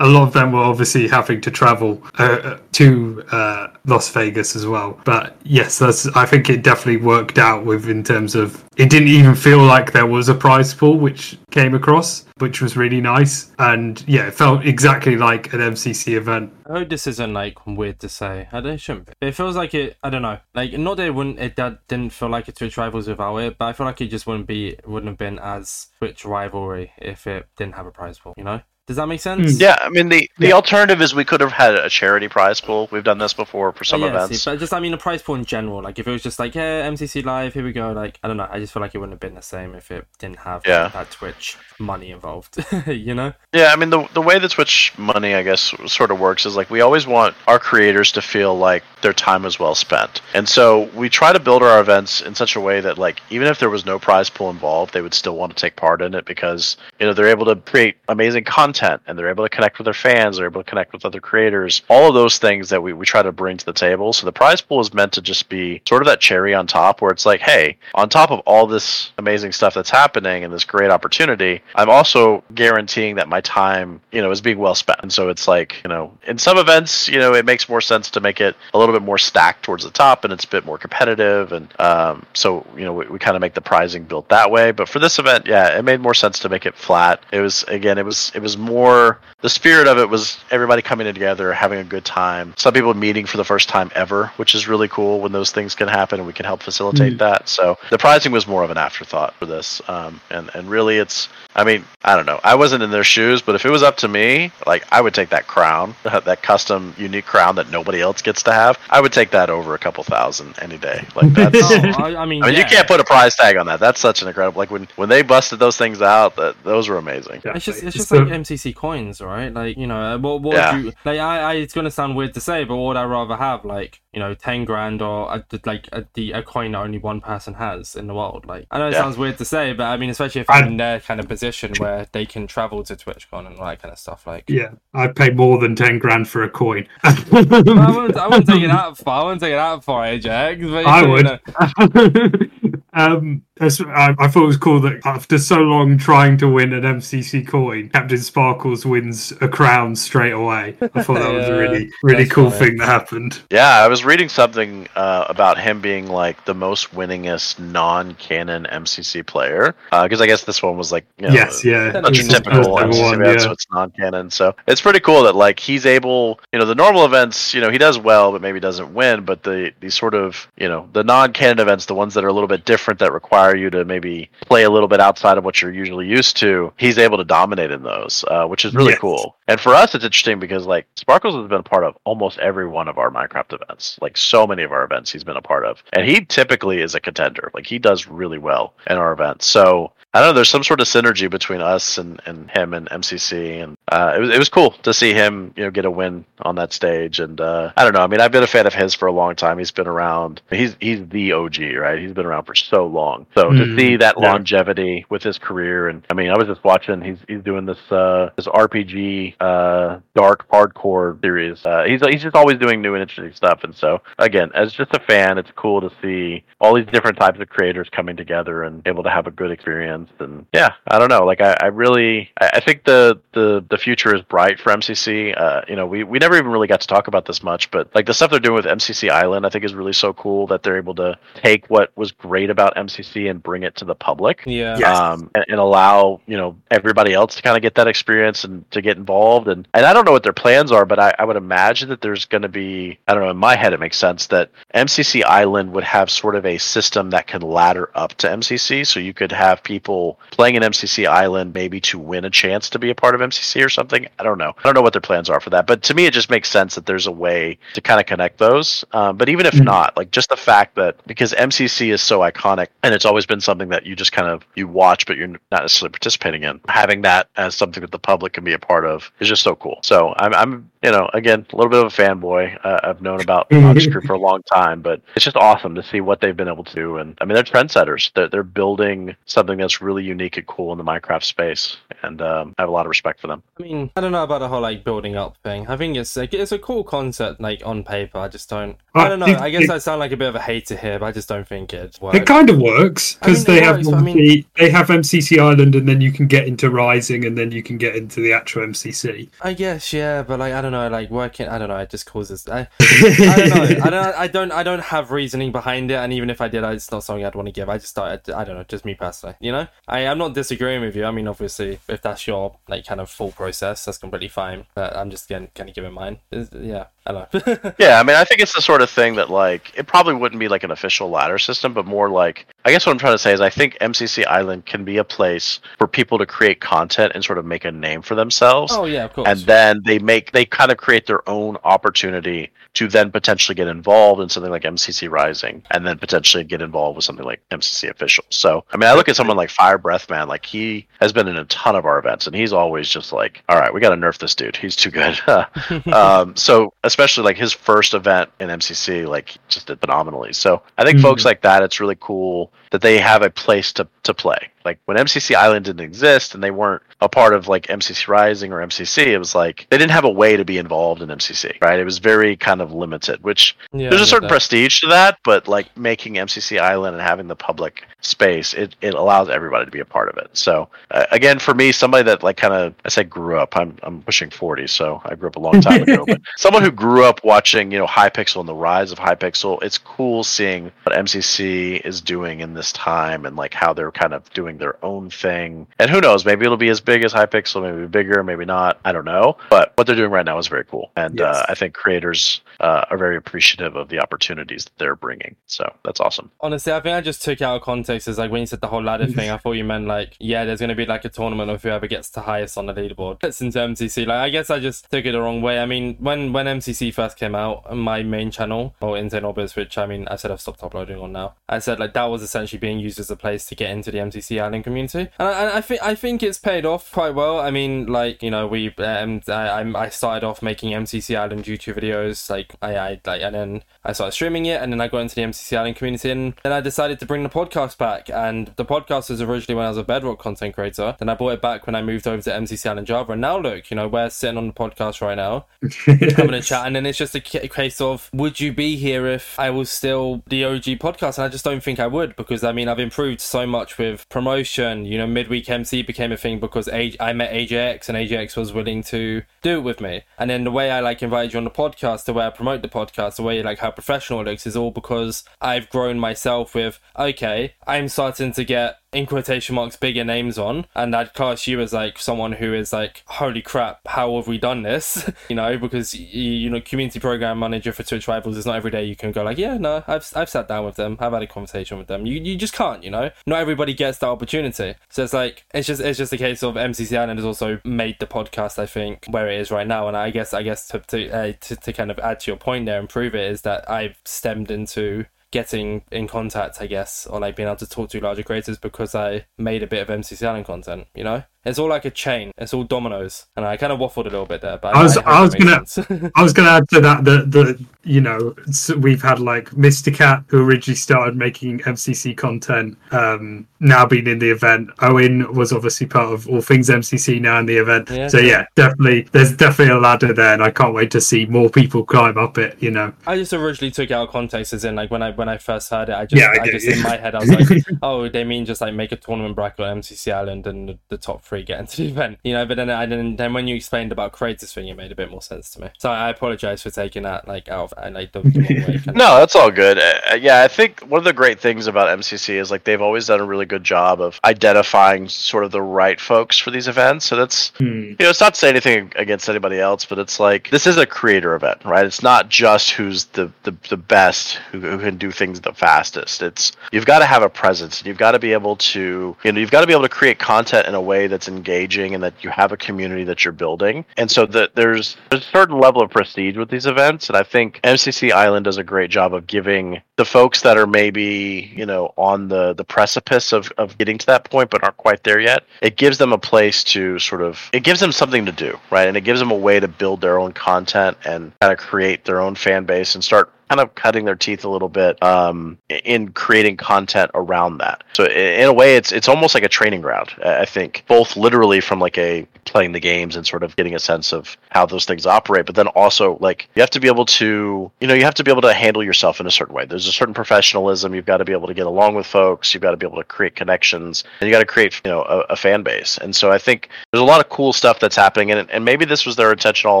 a lot of them were obviously having to travel uh, to uh, Las Vegas as well. But yes, that's. I think it definitely worked out with in terms of it didn't even feel like there was a prize pool, which came across which was really nice. And yeah, it felt exactly like an MCC event. I hope this isn't like weird to say. I don't shouldn't be. It feels like it. I don't know. Like not that it wouldn't. It that didn't feel like a Twitch rivals without it, but I feel like it just wouldn't be. Wouldn't have been as Twitch rivalry if it didn't have a prize pool. You know. Does that make sense? Hmm. Yeah, I mean the the yeah. alternative is we could have had a charity prize pool. We've done this before for some oh, yeah, events. See, but just I mean a prize pool in general. Like if it was just like yeah MCC live, here we go. Like I don't know. I just feel like it wouldn't have been the same if it didn't have yeah. that Twitch money involved. you know? Yeah, I mean the the way the Twitch money I guess sort of works is like we always want our creators to feel like their time was well spent, and so we try to build our events in such a way that like even if there was no prize pool involved, they would still want to take part in it because you know they're able to create amazing content and they're able to connect with their fans, they're able to connect with other creators, all of those things that we, we try to bring to the table. So the prize pool is meant to just be sort of that cherry on top where it's like, hey, on top of all this amazing stuff that's happening and this great opportunity, I'm also guaranteeing that my time, you know, is being well spent. And so it's like, you know, in some events, you know, it makes more sense to make it a little bit more stacked towards the top and it's a bit more competitive. And um, so, you know, we, we kind of make the prizing built that way. But for this event, yeah, it made more sense to make it flat. It was, again, it was, it was more the spirit of it was everybody coming together, having a good time. Some people meeting for the first time ever, which is really cool when those things can happen, and we can help facilitate mm. that. So the pricing was more of an afterthought for this, um, and and really, it's I mean, I don't know. I wasn't in their shoes, but if it was up to me, like I would take that crown, that custom unique crown that nobody else gets to have. I would take that over a couple thousand any day. Like that's. oh, I, I, mean, I mean, yeah. you can't put a price tag on that. That's such an incredible. Like when when they busted those things out, that those were amazing. It's just it's just like MCC coins, right? Like you know, uh, what what yeah. you like? I, I it's gonna sound weird to say, but what would I rather have? Like you know, ten grand or a, like a, the a coin that only one person has in the world. Like I know it yeah. sounds weird to say, but I mean, especially if I'm in their kind of position position where they can travel to TwitchCon and all that kind of stuff. Like, yeah, I'd pay more than ten grand for a coin. I, wouldn't, I wouldn't take it out for. I wouldn't take it out for Ajax. I would. um, I, I, thought it was cool that after so long trying to win an MCC coin, CaptainSparklez wins a crown straight away. I thought that was a really, really cool funny. thing that happened. Yeah, I was reading something uh, about him being like the most winningest non-canon MCC player because uh, I guess this one was like you know, yes, yeah, such a typical MCC one, event, yeah. so it's non-canon. So it's pretty cool that like he's able, you know, the normal events, you know, he does well, but maybe doesn't win. But the the sort of you know the non-canon events, the ones that are a little bit different that require require you to maybe play a little bit outside of what you're usually used to, he's able to dominate in those, uh, which is really Yes. cool. And for us, it's interesting because like Sparklez has been a part of almost every one of our Minecraft events, like so many of our events he's been a part of, and he typically is a contender. Like he does really well in our events. So I don't know. There's some sort of synergy between us and, and him and MCC, and uh, it was it was cool to see him you know get a win on that stage. And uh, I don't know. I mean, I've been a fan of his for a long time. He's been around. He's he's the OG, right? He's been around for so long. So to Mm, see that yeah. longevity with his career, and I mean, I was just watching. He's he's doing this uh, this RPG uh, dark hardcore series. Uh, he's he's just always doing new and interesting stuff. And so again, as just a fan, it's cool to see all these different types of creators coming together and able to have a good experience. And yeah, I don't know. Like I, I really, I, I think the, the the future is bright for MCC. Uh, you know, we we never even really got to talk about this much, but like the stuff they're doing with MCC Island, I think is really so cool that they're able to take what was great about MCC and bring it to the public Yeah. Yeah. Yes. um, and, and allow you know everybody else to kind of get that experience and to get involved. And and I don't know what their plans are, but I, I would imagine that there's going to be I don't know. In my head, it makes sense that MCC Island would have sort of a system that can ladder up to MCC, so you could have people playing in MCC Island maybe to win a chance to be a part of MCC or something. I don't know. I don't know what their plans are for that, but to me, it just makes sense that there's a way to kind of connect those. Um, but even if Mhm. not, like just the fact that because MCC is so iconic and it's always been something that you just kind of you watch, but you're not necessarily participating in, having that as something that the public can be a part of is just so cool. So I'm, I'm you know, again, a little bit of a fanboy. Uh, I've known about Monster Crew for a long time, but it's just awesome to see what they've been able to do. And I mean, they're trendsetters. They're, they're building something that's really unique and cool in the Minecraft space, and um, I have a lot of respect for them. I mean, I don't know about the whole like building up thing. I think it's like it's a cool concept, like on paper. I just don't. I Uh, don't know. it- I guess it- I sound like a bit of a hater here, but I just don't think it works. It kind of works I mean, because they have works, but I mean- they have MCC Island, and then you can get into Rising, and then you can get into the actual MCC. I guess yeah, but like I don't know, like working. I don't know. It just causes. I, I don't know. I don't. I don't. I don't have reasoning behind it, and even if I did, it's not something I'd want to give. I just started. I don't know. Just me personally. You know. I. I'm not disagreeing with you. I mean, obviously, if that's your like kind of full process, that's completely fine. But I'm just getting kind of giving mine. Is- Yeah. I don't know. Yeah, I mean, I think it's the sort of thing that like it probably wouldn't be like an official ladder system, but more like I guess what I'm trying to say is I think MCC Island can be a place for people to create content and sort of make a name for themselves. oh yeah, of course. and then they make they kind of create their own opportunity to then potentially get involved in something like MCC Rising, and then potentially get involved with something like MCC Official. So, I mean, I look at someone like Firebreathman, like he has been in a ton of our events, and he's always just like, "All right, we got to nerf this dude. He's too good." um, so, especially like his first event in MCC, like just did phenomenally. So, I think Mhm. folks like that, it's really cool that they have a place to to play. Like when MCC Island didn't exist and they weren't a part of like MCC Rising or MCC, it was like they didn't have a way to be involved in MCC, right? It was very kind of limited, which yeah, there's a certain that. prestige to that, but like making MCC Island and having the public space, it, it allows everybody to be a part of it. So uh, again, for me, somebody that like kind of I said grew up. I'm I'm pushing 40, so I grew up a long time ago. but someone who grew up watching, you know, Hypixel and the rise of Hypixel, it's cool seeing what MCC is doing in this time and like how they're kind of doing their own thing. And who knows, maybe it'll be as big as Hypixel, maybe bigger, maybe not. I don't know. But what they're doing right now is very cool, and Yes. uh, I think creators uh, are very appreciative of the opportunities that they're bringing. So that's awesome. Honestly, I think I just took out of context is like when you said the whole ladder thing, I thought you meant like, yeah, there's going to be like a tournament of whoever gets the highest on the leaderboard. Gets into MCC. Like, I guess I just took it the wrong way. I mean, when when MCC first came out, my main channel, or Insane Orbis, which I mean, I said I've stopped uploading on now, I said like that was essentially being used as a place to get into the MCC Community. And I, I think I think it's paid off quite well. I mean, like, you know, we, um, I, I'm- started off making MCC Island YouTube videos, like, I, I, like, and then I started streaming it, and then I got into the MCC Island community, and then I decided to bring the podcast back. And the podcast was originally when I was a Bedrock content creator. Then I brought it back when I moved over to MCC Island Java. And now look, you know, we're sitting on the podcast right now, having a chat, and then it's just a case of would you be here if I was still the OG podcast? And I just don't think I would because I mean I've improved so much with promotion. You know, midweek MC became a thing because A- I met AJX and AJX was willing to do it with me. And then the way I like invited you on the podcast, the way I promote the podcast, the way like how professional it looks is all because I've grown myself with. Okay, I'm starting to get in quotation marks bigger names on, and I'd class you as like someone who is like, holy crap, how have we done this? you know, because you, know, community program manager for Twitch Rivals is not every day you can go like, yeah, no, I've I've sat down with them, I've had a conversation with them. You you just can't, you know. Not everybody gets that opportunity, so it's like it's just it's just a case of MCC Island has also made the podcast, I think, where it is right now, and I guess I guess to to, uh, to to kind of add to your point there and prove it is that I've stemmed into getting in contact, I guess, or like being able to talk to larger creators because I made a bit of MCC Island content, you know? It's all like a chain. It's all dominoes, and I kind of waffled a little bit there. But I was, I, I was gonna, I was gonna add to that that the you know we've had like Mr. Cat who originally started making MCC content, um, now being in the event. Owen was obviously part of all things MCC now in the event. Yeah, so yeah, definitely, there's definitely a ladder there, and I can't wait to see more people climb up it. You know, I just originally took out context as in like when I when I first heard it, I just Yeah, I I, just in my head I was like, oh, they mean just like make a tournament bracket on MCC Island and the, the top three get into the event, you know. But then I didn't. Then when you explained about creators thing, it made a bit more sense to me. So I apologize for taking that like out of uh, like the, the way. No, that's all good. Uh, yeah, I think one of the great things about MCC is like they've always done a really good job of identifying sort of the right folks for these events. So that's Hmm. you know, it's not to say anything against anybody else, but it's like this is a creator event, right? It's not just who's the the, the best who, who can do things the fastest. It's you've got to have a presence, and you've got to be able to you know you've got to be able to create content in a way that's engaging and that you have a community that you're building. And so that there's there's a certain level of prestige with these events, and I think MCC Island does a great job of giving the folks that are maybe you know on the the precipice of of getting to that point but aren't quite there yet. It gives them a place to sort of it gives them something to do, right? And it gives them a way to build their own content and kind of create their own fan base and start kind of cutting their teeth a little bit um, in creating content around that. So in a way, it's it's almost like a training ground. I think both literally from like a playing the games and sort of getting a sense of how those things operate, but then also like you have to be able to you know you have to be able to handle yourself in a certain way. There's a certain professionalism. You've got to be able to get along with folks. You've got to be able to create connections, and you got to create you know a, a fan base. And so I think there's a lot of cool stuff that's happening, and and maybe this was their intention all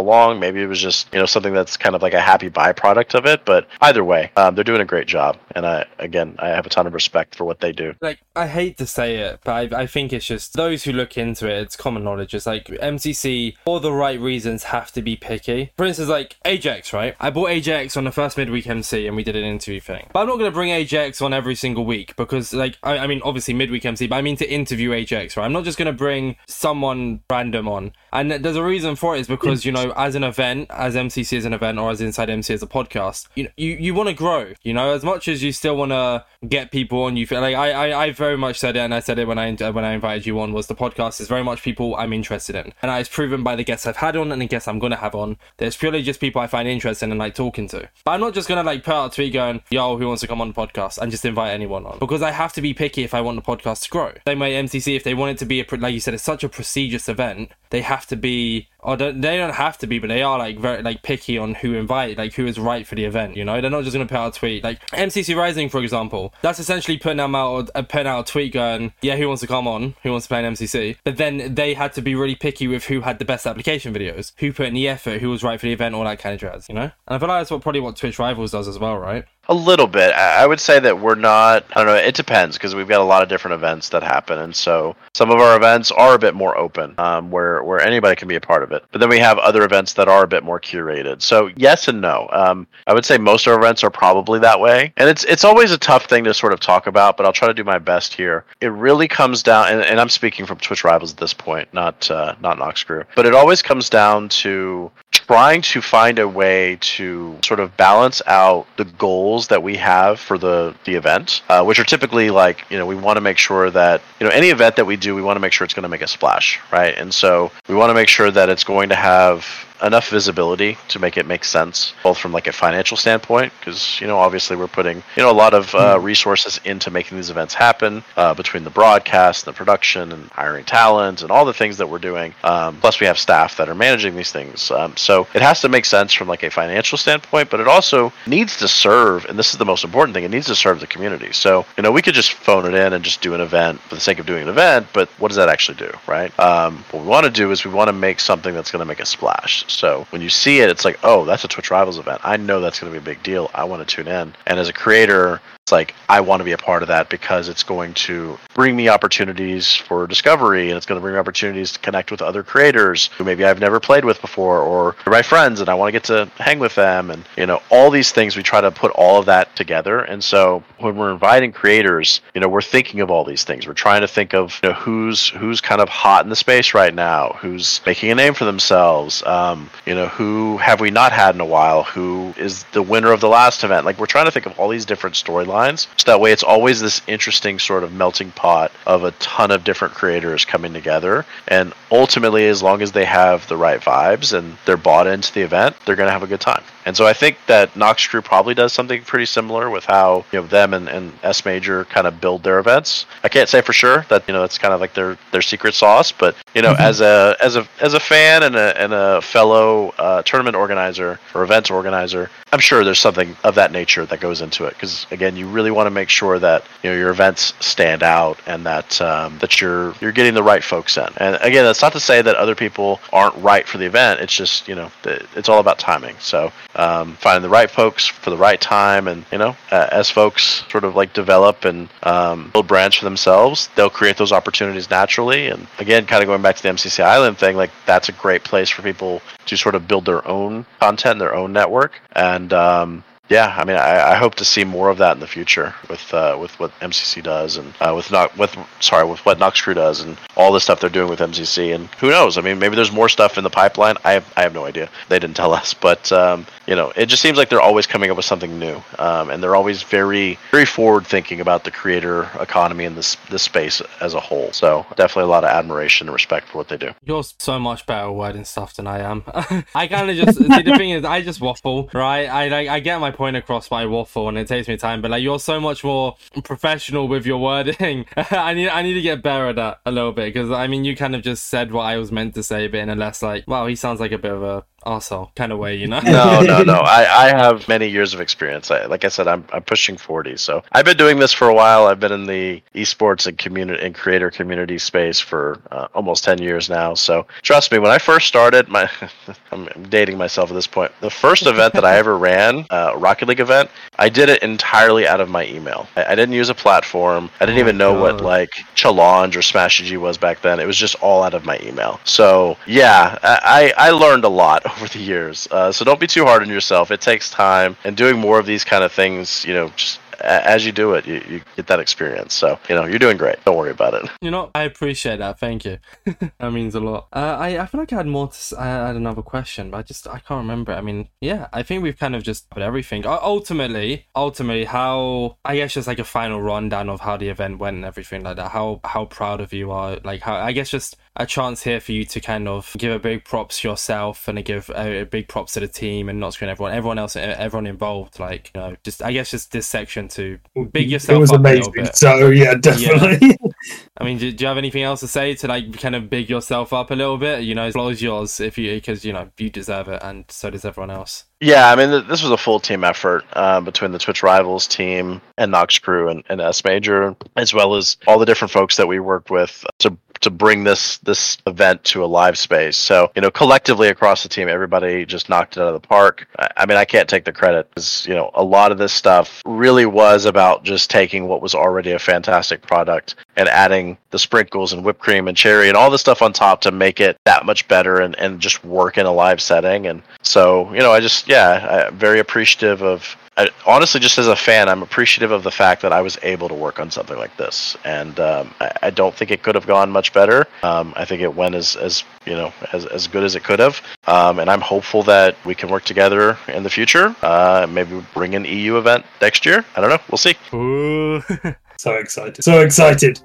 along. Maybe it was just you know something that's kind of like a happy byproduct of it. But either way, um, they're doing a great job, and I again I have a ton of respect for what they do. like I hate to say it, but I, I think it's just those who look into it. It's common knowledge. It's like MCC, for the right reasons, have to be picky. For instance, like Ajax, right? I bought Ajax on the first midweek MC, and we did an interview thing. But I'm not going to bring Ajax on every single week because, like, I, I mean, obviously midweek MC, but I mean to interview Ajax, right? I'm not just going to bring someone random on. And there's a reason for it is because you know, as an event, as MCC as an event, or as Inside MC as a podcast, you you, you want to grow. You know, as much as you still want to get people on, you feel like I, I I very much said it, and I said it when I when I invited you on was the podcast is very much people I'm interested in, and it's proven by the guests I've had on and the guests I'm gonna have on. There's purely just people I find interesting and like talking to. But I'm not just gonna like put out a tweet going, "Yo, who wants to come on the podcast?" and just invite anyone on because I have to be picky if I want the podcast to grow. Same way MCC, if they want it to be a like you said, it's such a prestigious event, they have to be or don't, they don't have to be, but they are like very like picky on who invite, like who is right for the event. You know, they're not just gonna put out a tweet like MCC Rising, for example. That's essentially putting them out, uh, putting out a tweet going, yeah, who wants to come on, who wants to play an MCC. But then they had to be really picky with who had the best application videos, who put in the effort, who was right for the event, all that kind of jazz. You know, and I feel like that's what probably what Twitch Rivals does as well, right? A little bit. I I would say that we're not. I don't know. It depends because we've got a lot of different events that happen, and so some of our events are a bit more open, um, where where anybody can be a part of it. But then we have other events that are a bit more curated. So yes and no. Um, I would say most of our events are probably that way, and it's it's always a tough thing to sort of talk about. But I'll try to do my best here. It really comes down, and, and I'm speaking from Twitch Rivals at this point, not uh, not Nox Crew, but it always comes down to trying to find a way to sort of balance out the goals that we have for the the event, uh, which are typically like you know we want to make sure that you know any event that we do, we want to make sure it's going to make a splash, right? And so we want to make sure that it's going to have enough visibility to make it make sense, both from like a financial standpoint, because you know obviously we're putting you know a lot of uh, resources into making these events happen uh, between the broadcast, the production, and hiring talent, and all the things that we're doing. Um, plus, we have staff that are managing these things, um, so it has to make sense from like a financial standpoint, but it also needs to serve, and this is the most important thing, it needs to serve the community. So you know we could just phone it in and just do an event for the sake of doing an event, but what does that actually do, right? Um, what we want to do is we want to make something that's going to make a splash. So when you see it, it's like, oh, that's a Twitch Rivals event. I know that's going to be a big deal. I want to tune in. And as a creator, it's like I want to be a part of that because it's going to bring me opportunities for discovery and it's going to bring me opportunities to connect with other creators who maybe I've never played with before or my friends and I want to get to hang with them and you know all these things we try to put all of that together. And so when we're inviting creators you know we're thinking of all these things. We're trying to think of you know who's who's kind of hot in the space right now who's making a name for themselves um, you know who have we not had in a while who is the winner of the last event? Like we're trying to think of all these different storylines so that way it's always this interesting sort of melting pot of a ton of different creators coming together. And ultimately as long as they have the right vibes and they're bought into the event they're going to have a good time and so I think that Nox Crew probably does something pretty similar with how you know them and, and Smajor kind of build their events. I can't say for sure that you know that's kind of like their their secret sauce, but you know as a as a as a fan and a and a fellow uh, tournament organizer or event organizer, I'm sure there's something of that nature that goes into it because again, you really want to make sure that you know your events stand out and that um, that you're you're getting the right folks in. And again, that's not to say that other people aren't right for the event. It's just you know it's all about timing. So um, finding the right folks for the right time, and you know, uh, as folks sort of like develop and um, build brands for themselves, they'll create those opportunities naturally. And again, kind of going back to the MCC Island thing, like that's a great place for people to sort of build their own content, their own network, and um, yeah, I mean, I, I, hope to see more of that in the future with uh, with what MCC does and uh, with not with sorry with what Nox Crew does and all the stuff they're doing with MCC and who knows? I mean, maybe there's more stuff in the pipeline. I have I have no idea. They didn't tell us, but um, you know, it just seems like they're always coming up with something new, um, and they're always very very forward thinking about the creator economy and this this space as a whole. So definitely a lot of admiration and respect for what they do. You're so much better wording stuff than I am. I kind of just see the thing is I just waffle, right? I like I get my point across by waffle and it takes me time, but like you're so much more professional with your wording. I need I need to get better at that a little bit because I mean you kind of just said what I was meant to say, but in a less like, wow, he sounds like a bit of a also kind of way, you know? no, no, no. I, I have many years of experience. I, like I said, I'm, I'm pushing 40. So I've been doing this for a while. I've been in the esports and community and creator community space for uh, almost 10 years now. So trust me, when I first started, my I'm dating myself at this point. The first event that I ever ran, uh, Rocket League event, I did it entirely out of my email. I, I didn't use a platform. I didn't oh even know God. what like Challonge or Smash GG was back then. It was just all out of my email. So yeah, I, I learned a lot over the years. Uh, so don't be too hard on yourself. It takes time, and doing more of these kind of things, you know, just as you do it, you, you get that experience. So, you know, you're doing great. Don't worry about it. You know, I appreciate that. Thank you. that means a lot. Uh, I, I feel like I had more to, I had another question, but I just, I can't remember. I mean, yeah, I think we've kind of just put everything. Ultimately, ultimately, how, I guess just like a final rundown of how the event went and everything like that. How, how proud of you are. Like, how, I guess just a chance here for you to kind of give a big props yourself and give a, a big props to the team and not screen everyone, everyone else, everyone involved. Like, you know, just, I guess just this section to big yourself. Up. It was amazing. So yeah, definitely. Yeah. I mean, do, do, you have anything else to say to like kind of big yourself up a little bit? You know, as long as yours, if you because you know you deserve it, and so does everyone else. Yeah, I mean, this was a full team effort uh, between the Twitch Rivals team and Nox Crew and, and Smajor, as well as all the different folks that we worked with to to bring this this event to a live space. So you know, collectively across the team, everybody just knocked it out of the park. I, I mean, I can't take the credit because you know a lot of this stuff really was about just taking what was already a fantastic product and adding the sprinkles and whipped cream and cherry and all the stuff on top to make it that much better and, and just work in a live setting. And so you know, I just yeah, I'm very appreciative of I, honestly, just as a fan, I'm appreciative of the fact that I was able to work on something like this, and um, I, I, don't think it could have gone much better. Um, I think it went as, as you know as, as good as it could have, um, and I'm hopeful that we can work together in the future. Uh, maybe bring an EU event next year. I don't know. We'll see. so excited! So excited!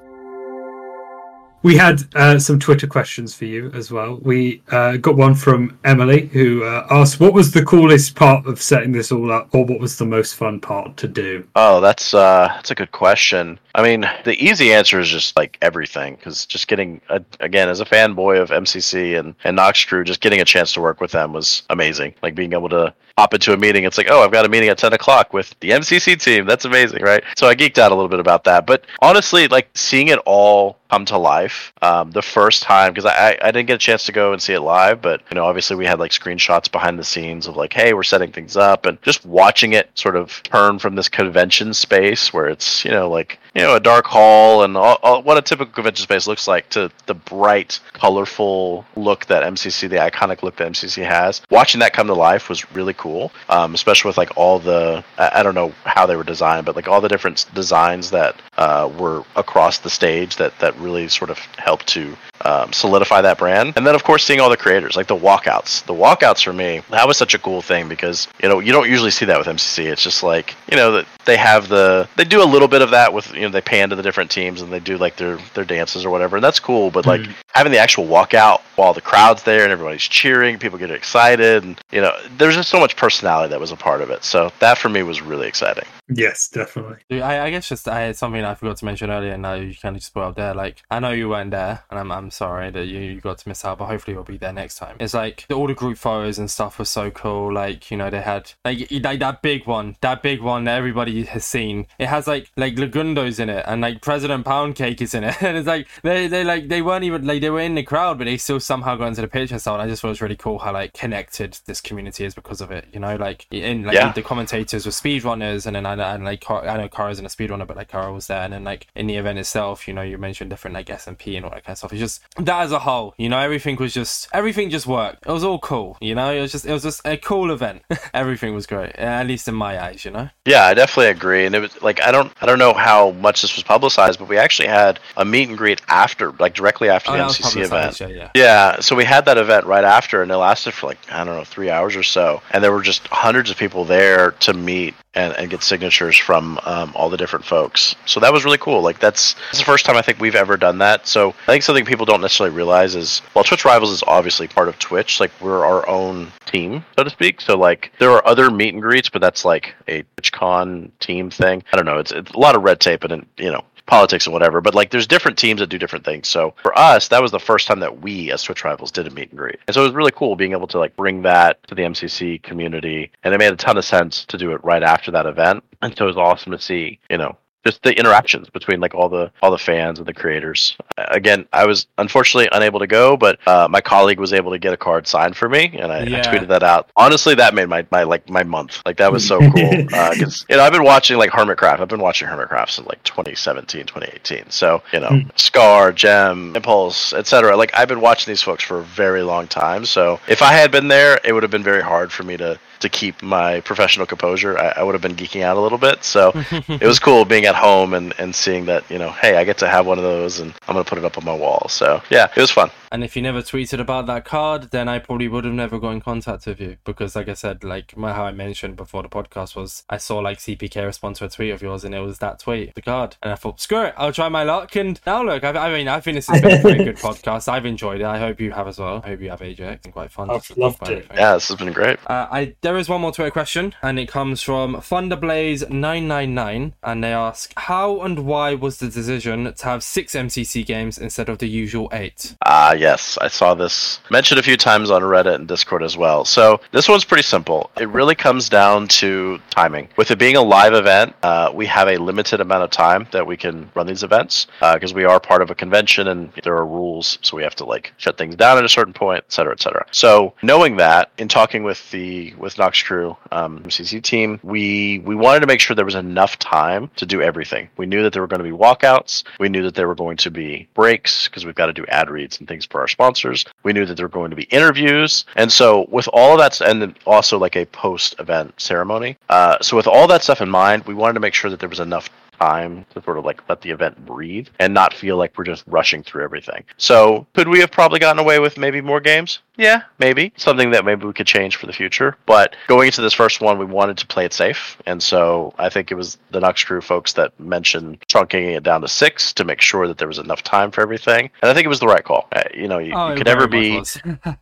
We had uh, some Twitter questions for you as well. We uh, got one from Emily who uh, asked, "What was the coolest part of setting this all up, or what was the most fun part to do?" Oh, that's uh, that's a good question. I mean, the easy answer is just like everything, because just getting a, again as a fanboy of MCC and and Nox Crew, just getting a chance to work with them was amazing. Like being able to hop into a meeting, it's like, oh, I've got a meeting at ten o'clock with the MCC team. That's amazing, right? So I geeked out a little bit about that, but honestly, like seeing it all come to life. Um, the first time, because I, I didn't get a chance to go and see it live, but you know, obviously we had like screenshots behind the scenes of like, hey, we're setting things up, and just watching it sort of turn from this convention space where it's you know like you know a dark hall and all, all, what a typical convention space looks like to the bright, colorful look that MCC, the iconic look that MCC has. Watching that come to life was really cool, um, especially with like all the I, I don't know how they were designed, but like all the different designs that uh, were across the stage that that really sort of helped to um, solidify that brand. And then, of course, seeing all the creators, like the walkouts. The walkouts for me, that was such a cool thing because you know you don't usually see that with MCC. It's just like you know that they have the they do a little bit of that with you know they pan to the different teams and they do like their their dances or whatever, and that's cool. But like Mhm. having the actual walkout while the crowd's there and everybody's cheering, people get excited, and you know there's just so much personality that was a part of it. So that for me was really exciting. Yes, definitely. I, I guess just I, had something I forgot to mention earlier. Now you kind of just put out there. Like I know you weren't there, and I'm, I'm sorry that you, you got to miss out. But hopefully you'll be there next time. It's like the, all the group photos and stuff were so cool. Like you know they had like, like that big one, that big one that everybody has seen. It has like like Lagundos in it, and like President Pound Cake is in it. and it's like they they like they weren't even like they were in the crowd, but they still somehow got into the picture. So I just thought it was really cool how like connected this community is because of it. You know, like in like Yeah. the commentators were speedrunners, and then I, and like Car- I know Kara's in a speedrunner, but like Kara was there, and then like in the event itself, you know, you mentioned different like S and P and all that kind of stuff. It's just that as a whole, you know, everything was just everything just worked. It was all cool, you know. It was just it was just a cool event. everything was great, uh, at least in my eyes, you know. Yeah, I definitely agree. And it was like I don't I don't know how much this was publicized, but we actually had a meet and greet after, like directly after Oh, the MCC event. yeah, yeah. Yeah, so we had that event right after, and it lasted for like I don't know three hours or so, and there were just hundreds of people there to meet and, and get signatures from um, all the different folks. So that was really cool. Like that's, that's the first time I think we've ever done that. So I think something people don't necessarily realize is while Twitch Rivals is obviously part of Twitch, like we're our own team, so to speak. So like there are other meet and greets, but that's like a TwitchCon team thing. I don't know. It's, it's a lot of red tape and you know politics and whatever. But like, there's different teams that do different things. So for us, that was the first time that we, as Twitch Rivals, did a meet and greet, and so it was really cool being able to like bring that to the MCC community, and it made a ton of sense to do it right after that event. And so it was awesome to see, you know. Just the interactions between like all the all the fans and the creators. Uh, Again, I was unfortunately unable to go, but uh, my colleague was able to get a card signed for me, and I, I tweeted that out. Honestly, that made my, my like my month. Like that was so cool because you know I've been watching like Hermitcraft. I've been watching Hermitcraft since like 2017, 2018. So you know Hmm. Scar, Gem, Impulse, etc. Like I've been watching these folks for a very long time. So if I had been there, it would have been very hard for me to to keep my professional composure. I, I would have been geeking out a little bit. So it was cool being at home and and seeing that you know hey I get to have one of those and I'm gonna put it up on my wall. So yeah, it was fun. And if you never tweeted about that card, then I probably would have never got in contact with you because, like I said, like my, how I mentioned before the podcast was, I saw like CPK respond to a tweet of yours, and it was that tweet, the card, and I thought, screw it, I'll try my luck. And now look, I, I mean, I think this has been a very good podcast. I've enjoyed it. I hope you have as well. I hope you have AJ. It's been quite fun. I've loved it. everything. Yeah, this has been great. Uh, I there is one more Twitter question, and it comes from Thunderblaze nine nine nine, and they ask, "How and why was the decision to have six MCC games instead of the usual eight? Ah, yes, I saw this mentioned a few times on Reddit and Discord as well. So this one's pretty simple. It really comes down to timing. With it being a live event, uh, we have a limited amount of time that we can run these events because we are part of a convention and there are rules, so we have to like shut things down at a certain point, et cetera, et cetera. So knowing that, in talking with the with Nox Crew um, MCC team, we we wanted to make sure there was enough time to do everything. We knew that there were going to be walkouts. We knew that there were going to be breaks because we've got to do ad reads and things for our sponsors. We knew that there were going to be interviews, and so with all of that, and also like a post-event ceremony. Uh, so with all that stuff in mind, we wanted to make sure that there was enough time to sort of like let the event breathe and not feel like we're just rushing through everything. So could we have probably gotten away with maybe more games? Yeah, maybe. Something that maybe we could change for the future. But going into this first one, we wanted to play it safe. And so I think it was the Nox Crew folks that mentioned truncating it down to six to make sure that there was enough time for everything. And I think it was the right call. Uh, you know, you, Oh, you could never be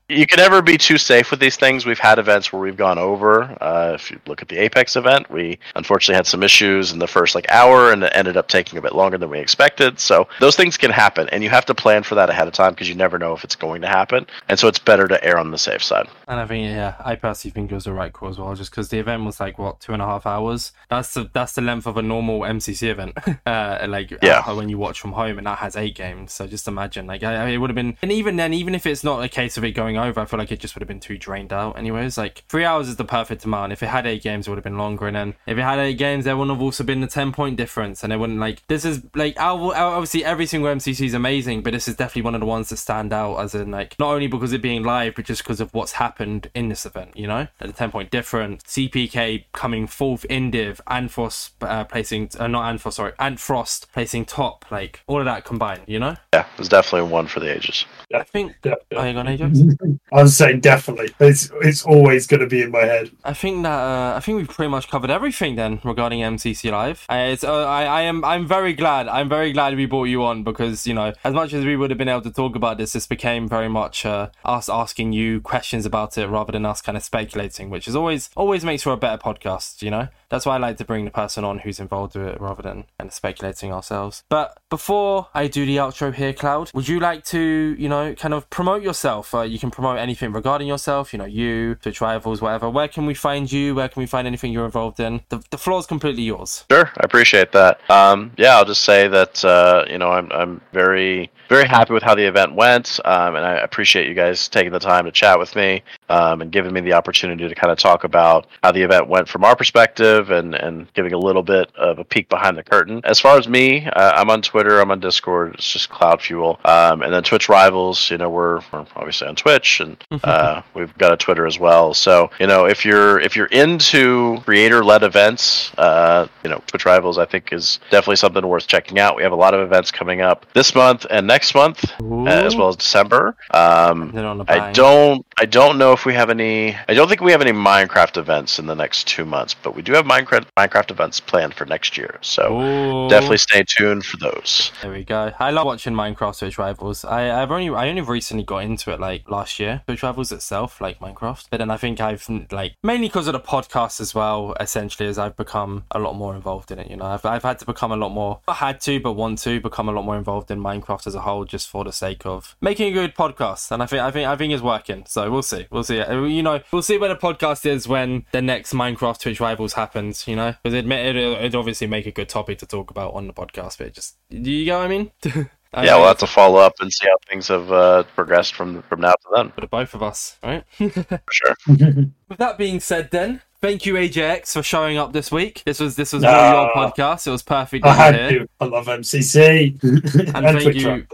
you can never be too safe with these things. We've had events where we've gone over. Uh, if you look at the Apex event, we unfortunately had some issues in the first like hour, and it ended up taking a bit longer than we expected. So those things can happen, and you have to plan for that ahead of time because you never know if it's going to happen. And so it's better to err on the safe side. And I think, yeah, I personally think it was the right call as well, just because the event was like what two and a half hours. That's the that's the length of a normal MCC event. uh, like Yeah. uh, when you watch from home, and that has eight games. So just imagine, like, I, I- it would have been, and even then, even if it's not a case of it going over, I feel like it just would have been too drained out. Anyways, like three hours is the perfect amount. If it had eight games, it would have been longer, and then if it had eight games, there wouldn't have also been the ten point difference, and it wouldn't like this is like out- out- obviously every single MCC is amazing, but this is definitely one of the ones that stand out as in like not only because it being live, but just because of what's happened in this event. You know, Like, the ten point difference, CPK coming fourth in Div, Anfos uh, placing uh, not Anfos, sorry, Antfrost placing top, like all of that combined. You know, Yeah, it's definitely one for the ages. I think. Yeah, Oh, you got Ajax? I was saying definitely. It's it's always going to be in my head. I think that uh, I think we've pretty much covered everything then regarding MCC Live. I, it's, uh, I I am I'm very glad. I'm very glad we brought you on because you know as much as we would have been able to talk about this, this became very much uh, us asking you questions about it rather than us kind of speculating, which is always always makes for a better podcast. You know that's why I like to bring the person on who's involved with it rather than kind of speculating ourselves. But before I do the outro here, Cloud, would you like to you know kind of promote yourself? Uh, you can promote anything regarding yourself. You know you, Twitch rivals, whatever. Where can we find you? Where can we find anything you're involved in? The the floor's completely yours. Sure, I appreciate that. Um, yeah, I'll just say that uh, you know I'm I'm very very happy with how the event went, um, and I appreciate you guys taking the time to chat with me um, and giving me the opportunity to kind of talk about how the event went from our perspective and and giving a little bit of a peek behind the curtain. As far as me, uh, I'm on Twitter, I'm on Discord. It's just CloudFuel, um, and then Twitch Rivals. You know, we're, we're obviously on Twitch, and uh, we've got a Twitter as well. So you know, if you're if you're into creator-led events, uh, you know, Twitch Rivals I think is definitely something worth checking out. We have a lot of events coming up this month and next month, uh, as well as December. Um, Then on the I don't I don't know if we have any I don't think we have any Minecraft events in the next two months, but we do have Minecraft Minecraft events planned for next year. So Ooh. definitely stay tuned for those. There we go. I love watching Minecraft Twitch Rivals. I, I've only I only recently got into it like last year. Twitch Rivals itself, like Minecraft. But then I think I've like mainly because of the podcast as well. Essentially, as I've become a lot more involved in it. You know, I've I've had to become a lot more. Not had to, but want to become a lot more involved in Minecraft as a whole, just for the sake of making a good podcast. And I think I think I think it's working. So we'll see. We'll see. Uh, You know, we'll see where the podcast is when the next Minecraft Twitch Rivals happens. You know, because it it it'd obviously make a good topic to talk about on the podcast. But it just do you get what I mean? I Yeah, mean, we'll have to follow up and see how things have uh, progressed from from now to then. for both of us, right? For sure. With that being said, then thank you AJX for showing up this week. This was this was No. your ah, podcast. It was perfect. I had to. I love MCC and, thank you.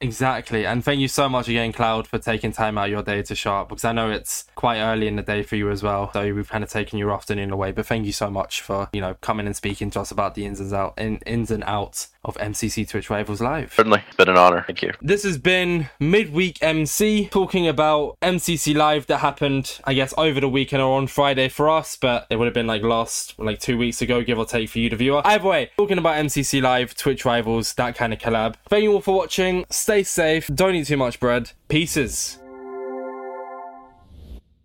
Exactly, and thank you so much again, Cloud, for taking time out of your day to show up because I know it's quite early in the day for you as well. So we've kind of taken your afternoon away, but thank you so much for you know coming and speaking to us about the ins and out in, ins and outs of MCC Twitch Rivals Live. Certainly, it's been an honor. Thank you. This has been MidweekMC talking about MCC Live that happened, I guess, over the weekend or on Friday for us, but it would have been like last, like two weeks ago, give or take, for you, the viewer. Either way, talking about MCC Live, Twitch Rivals, that kind of collab. Thank you all for watching. Stay safe. Don't eat too much bread. Pieces.